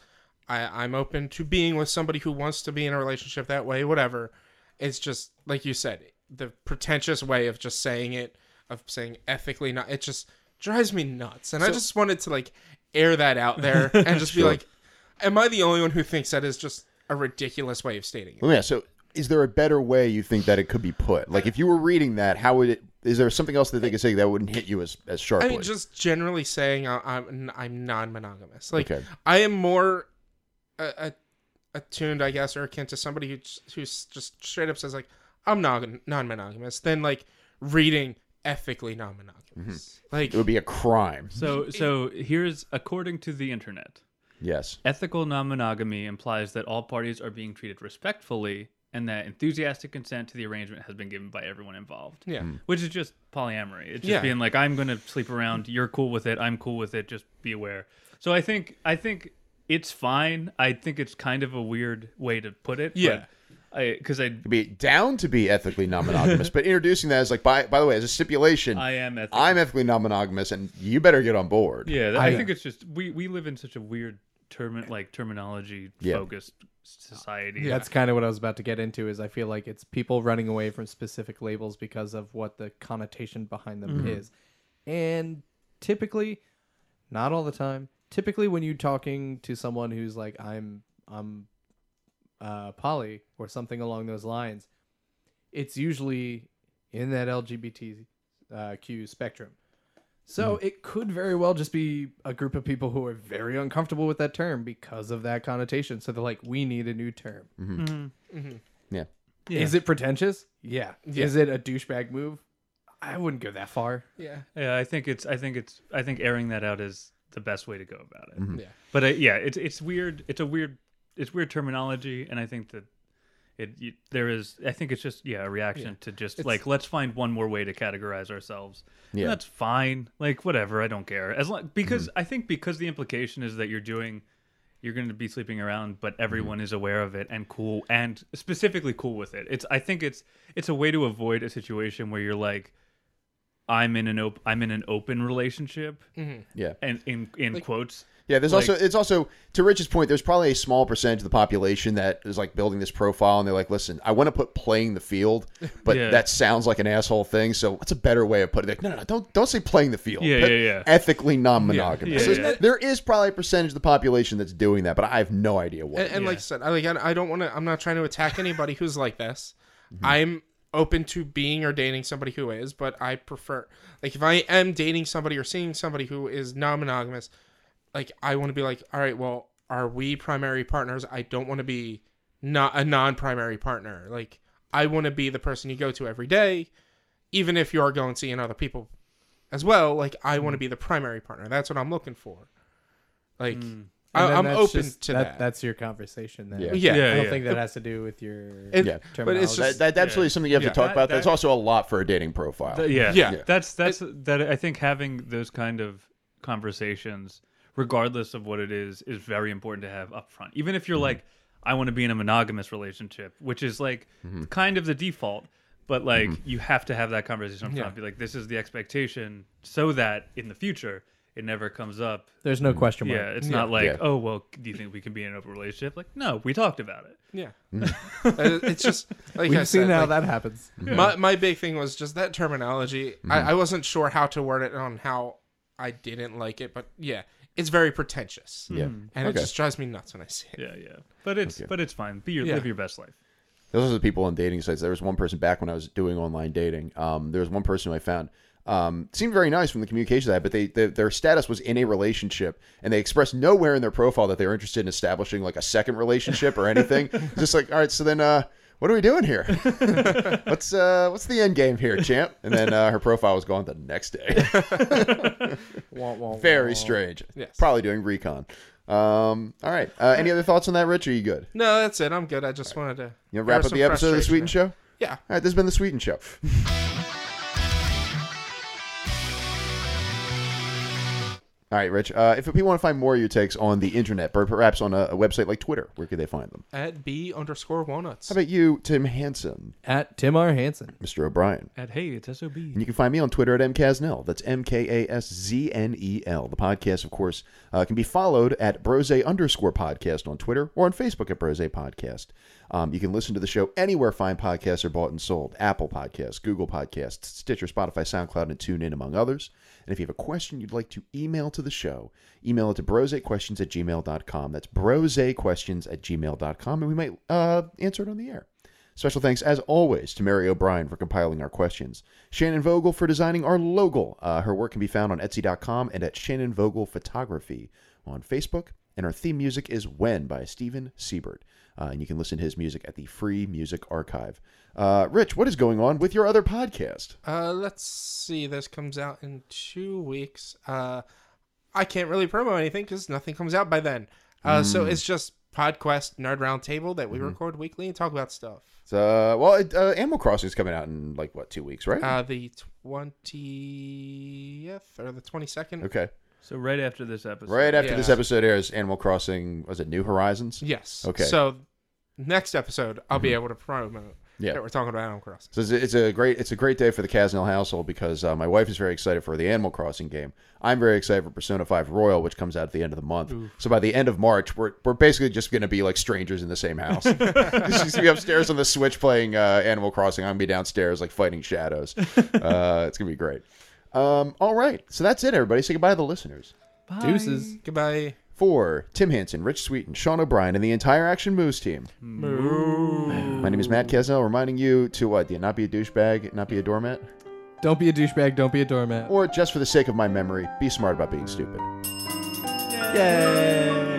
I, I'm open to being with somebody who wants to be in a relationship that way, whatever. It's just like you said, the pretentious way of just saying it, of saying ethically not it just drives me nuts. And I just wanted to like air that out there and just be like, Am I the only one who thinks that is just a ridiculous way of stating it? Yeah. So, is there a better way you think that it could be put? Like, if you were reading that, how would it? Is there something else that they could say that wouldn't hit you as as I sharply? mean, just generally saying I- I'm I'm non-monogamous. Like Okay. I am more uh, uh, attuned, I guess, or akin to somebody who who's just straight up says like I'm non non-monogamous than like reading ethically non-monogamous. Like it would be a crime. So so here's according to the internet Yes. Ethical non monogamy implies that all parties are being treated respectfully and that enthusiastic consent to the arrangement has been given by everyone involved. yeah, hmm. Which is just polyamory. It's just Yeah. being like, I'm going to sleep around. You're cool with it. I'm cool with it. Just be aware. So I think, I think it's fine. I think it's kind of a weird way to put it. Yeah. I Because I, Be down to be ethically non-monogamous, but introducing that as like, by by the way, as a stipulation, I am ethical. I'm ethically non-monogamous, and you better get on board. yeah, I, I- think it's just, we, we live in such a weird term, like terminology Yeah. focused society. That's kind of what I was about to get into. Is I feel like it's people running away from specific labels because of what the connotation behind them is, and typically, not all the time. Typically, when you're talking to someone who's like, "I'm I'm uh, poly" or something along those lines, it's usually in that LGBTQ uh, spectrum. So it could very well just be a group of people who are very uncomfortable with that term because of that connotation. So they're like, "We need a new term." Yeah. Yeah. Is it pretentious? Yeah. Yeah. Is it a douchebag move? I wouldn't go that far. yeah, Yeah, I think it's I think it's I think airing that out is the best way to go about it. Mm-hmm. yeah. But uh, yeah, it's it's weird. It's a weird it's weird terminology, and I think that it you, there is. I think it's just yeah a reaction to just like let's find one more way to categorize ourselves. And Yeah. that's fine. Like whatever, I don't care as long because Mm-hmm. I think because the implication is that you're doing. You're going to be sleeping around, but Mm-hmm. everyone is aware of it and cool, and specifically cool with it. It's. I think it's. It's a way to avoid a situation where you're like, I'm in an op- I'm in an open relationship, mm-hmm. Yeah. and in in quotes. Yeah, there's Like- also it's also to Rich's point. There's probably a small percentage of the population that is like building this profile, and they're like, "Listen, I want to put playing the field, but Yeah. that sounds like an asshole thing. So what's a better way of putting it? Like, no, no, no, don't don't say playing the field. Yeah, Put yeah, yeah. Ethically non-monogamous. Yeah, So yeah. There is probably a percentage of the population that's doing that, but I have no idea what. And, and like I said, I like I I don't want to. I'm not trying to attack anybody who's like this. Mm-hmm. I'm open to being or dating somebody who is, but I prefer like if I am dating somebody or seeing somebody who is non-monogamous, like I want to be like, all right, well, are we primary partners? I don't want to be not a non-primary partner. Like I want to be the person you go to every day, even if you are going seeing other people as well. Like I want to mm. be the primary partner. That's what I'm looking for. Like And I, then I'm open just- to that, that. That's your conversation then. Yeah. Yeah. I don't yeah. think that has to do with your It- Yeah. but it's just that, that, that's Yeah. really something you have Yeah. to talk That- about. That's also a lot for a dating profile. Th- yeah, Yeah. That's that's that. I think having those kind of conversations, regardless of what it is, is very important to have up front. Even if you're Mm-hmm. like, I want to be in a monogamous relationship, which is like Mm-hmm. kind of the default. but like you have to have that conversation up front. Yeah. Be like, this is the expectation, so that in the future it never comes up. There's no question mark. Yeah, it's not like, Yeah. oh well, do you think we can be in an open relationship? Like, no, we talked about it. Yeah, Uh, it's just like We've I seen said, how like, that happens. My my big thing was just that terminology. Mm-hmm. I, I wasn't sure how to word it on how I didn't like it, but yeah, it's very pretentious. Yeah. and Okay. it just drives me nuts when I see it. Yeah, yeah. But it's Okay. but it's fine. Be your Yeah. live your best life. Those are the people on dating sites. There was one person back when I was doing online dating. Um, there was one person who I found um, seemed very nice from the communication side, but they, they their status was in a relationship, and they expressed nowhere in their profile that they were interested in establishing like a second relationship or anything. just like, all right, so then uh, what are we doing here? what's uh, what's the end game here, champ? And then uh, her profile was gone the next day. Wah, wah, very wah. strange. Yes. Probably doing recon. Um, all right. Uh, any other thoughts on that, Rich? Are you good? No, that's it. I'm good. I just wanted to You wrap up the episode of the Sweeten. Show. Yeah. All right, this has been the Sweeten Show. All right, Rich. Uh, if people want to find more of your takes on the internet, or perhaps on a, a website like Twitter, where could they find them? At B underscore walnuts. How about you, Tim Hansen, At Tim R. Hansen. Mr. O'Brien? At hey, it's sob. And you can find me on Twitter at mkasnell. That's M K A S Z N E L. The podcast, of course, uh, can be followed at brose underscore podcast on Twitter or on Facebook at brose podcast. Um, you can listen to the show anywhere fine podcasts are bought and sold Apple Podcasts, Google Podcasts, Stitcher, Spotify, SoundCloud, and TuneIn, among others. And if you have a question you'd like to email to the show, email it to brosequestions at gmail.com. That's brosequestions at gmail.com, and we might uh, answer it on the air. Special thanks, as always, to Mary O'Brien for compiling our questions. Shannon Vogel for designing our logo. Uh, her work can be found on Etsy.com and at Shannon Vogel Photography on Facebook. And our theme music is When by Steven Siebert. Uh, and you can listen to his music at the Free Music Archive. Uh, Rich, what is going on with your other podcast? Uh, let's see. This comes out in two weeks. Uh, I can't really promo anything because nothing comes out by then. Uh, so Hmm. it's just PodQuest Nerd Roundtable that we record weekly and talk about stuff. So, well, it, uh, Animal Crossing is coming out in like, what, two weeks, right? Uh, the twentieth or the twenty second. okay. So right after this episode. Right after Yeah. this episode airs, Animal Crossing, was it New Horizons? Yes. Okay. So next episode, I'll be able to promote Yeah. that we're talking about Animal Crossing. So it's a, it's a great it's a great day for the Casnell household because uh, my wife is very excited for the Animal Crossing game. I'm very excited for Persona 5 Royal, which comes out at the end of the month. So by the end of March, we're we're basically just going to be like strangers in the same house. She's going to be upstairs on the Switch playing uh, Animal Crossing. I'm going to be downstairs like fighting shadows. Uh, it's going to be great. Um, all right, so that's it, everybody. Say goodbye to the listeners. Deuces. Goodbye. For Tim Hansen, Rich Sweeten, Sean O'Brien, and the entire Action Moves team. My name is Matt Casnell, reminding you to what? Not be a douchebag, not be a doormat? Don't be a douchebag. Don't be a doormat. Or just for the sake of my memory, be smart about being stupid. Yay.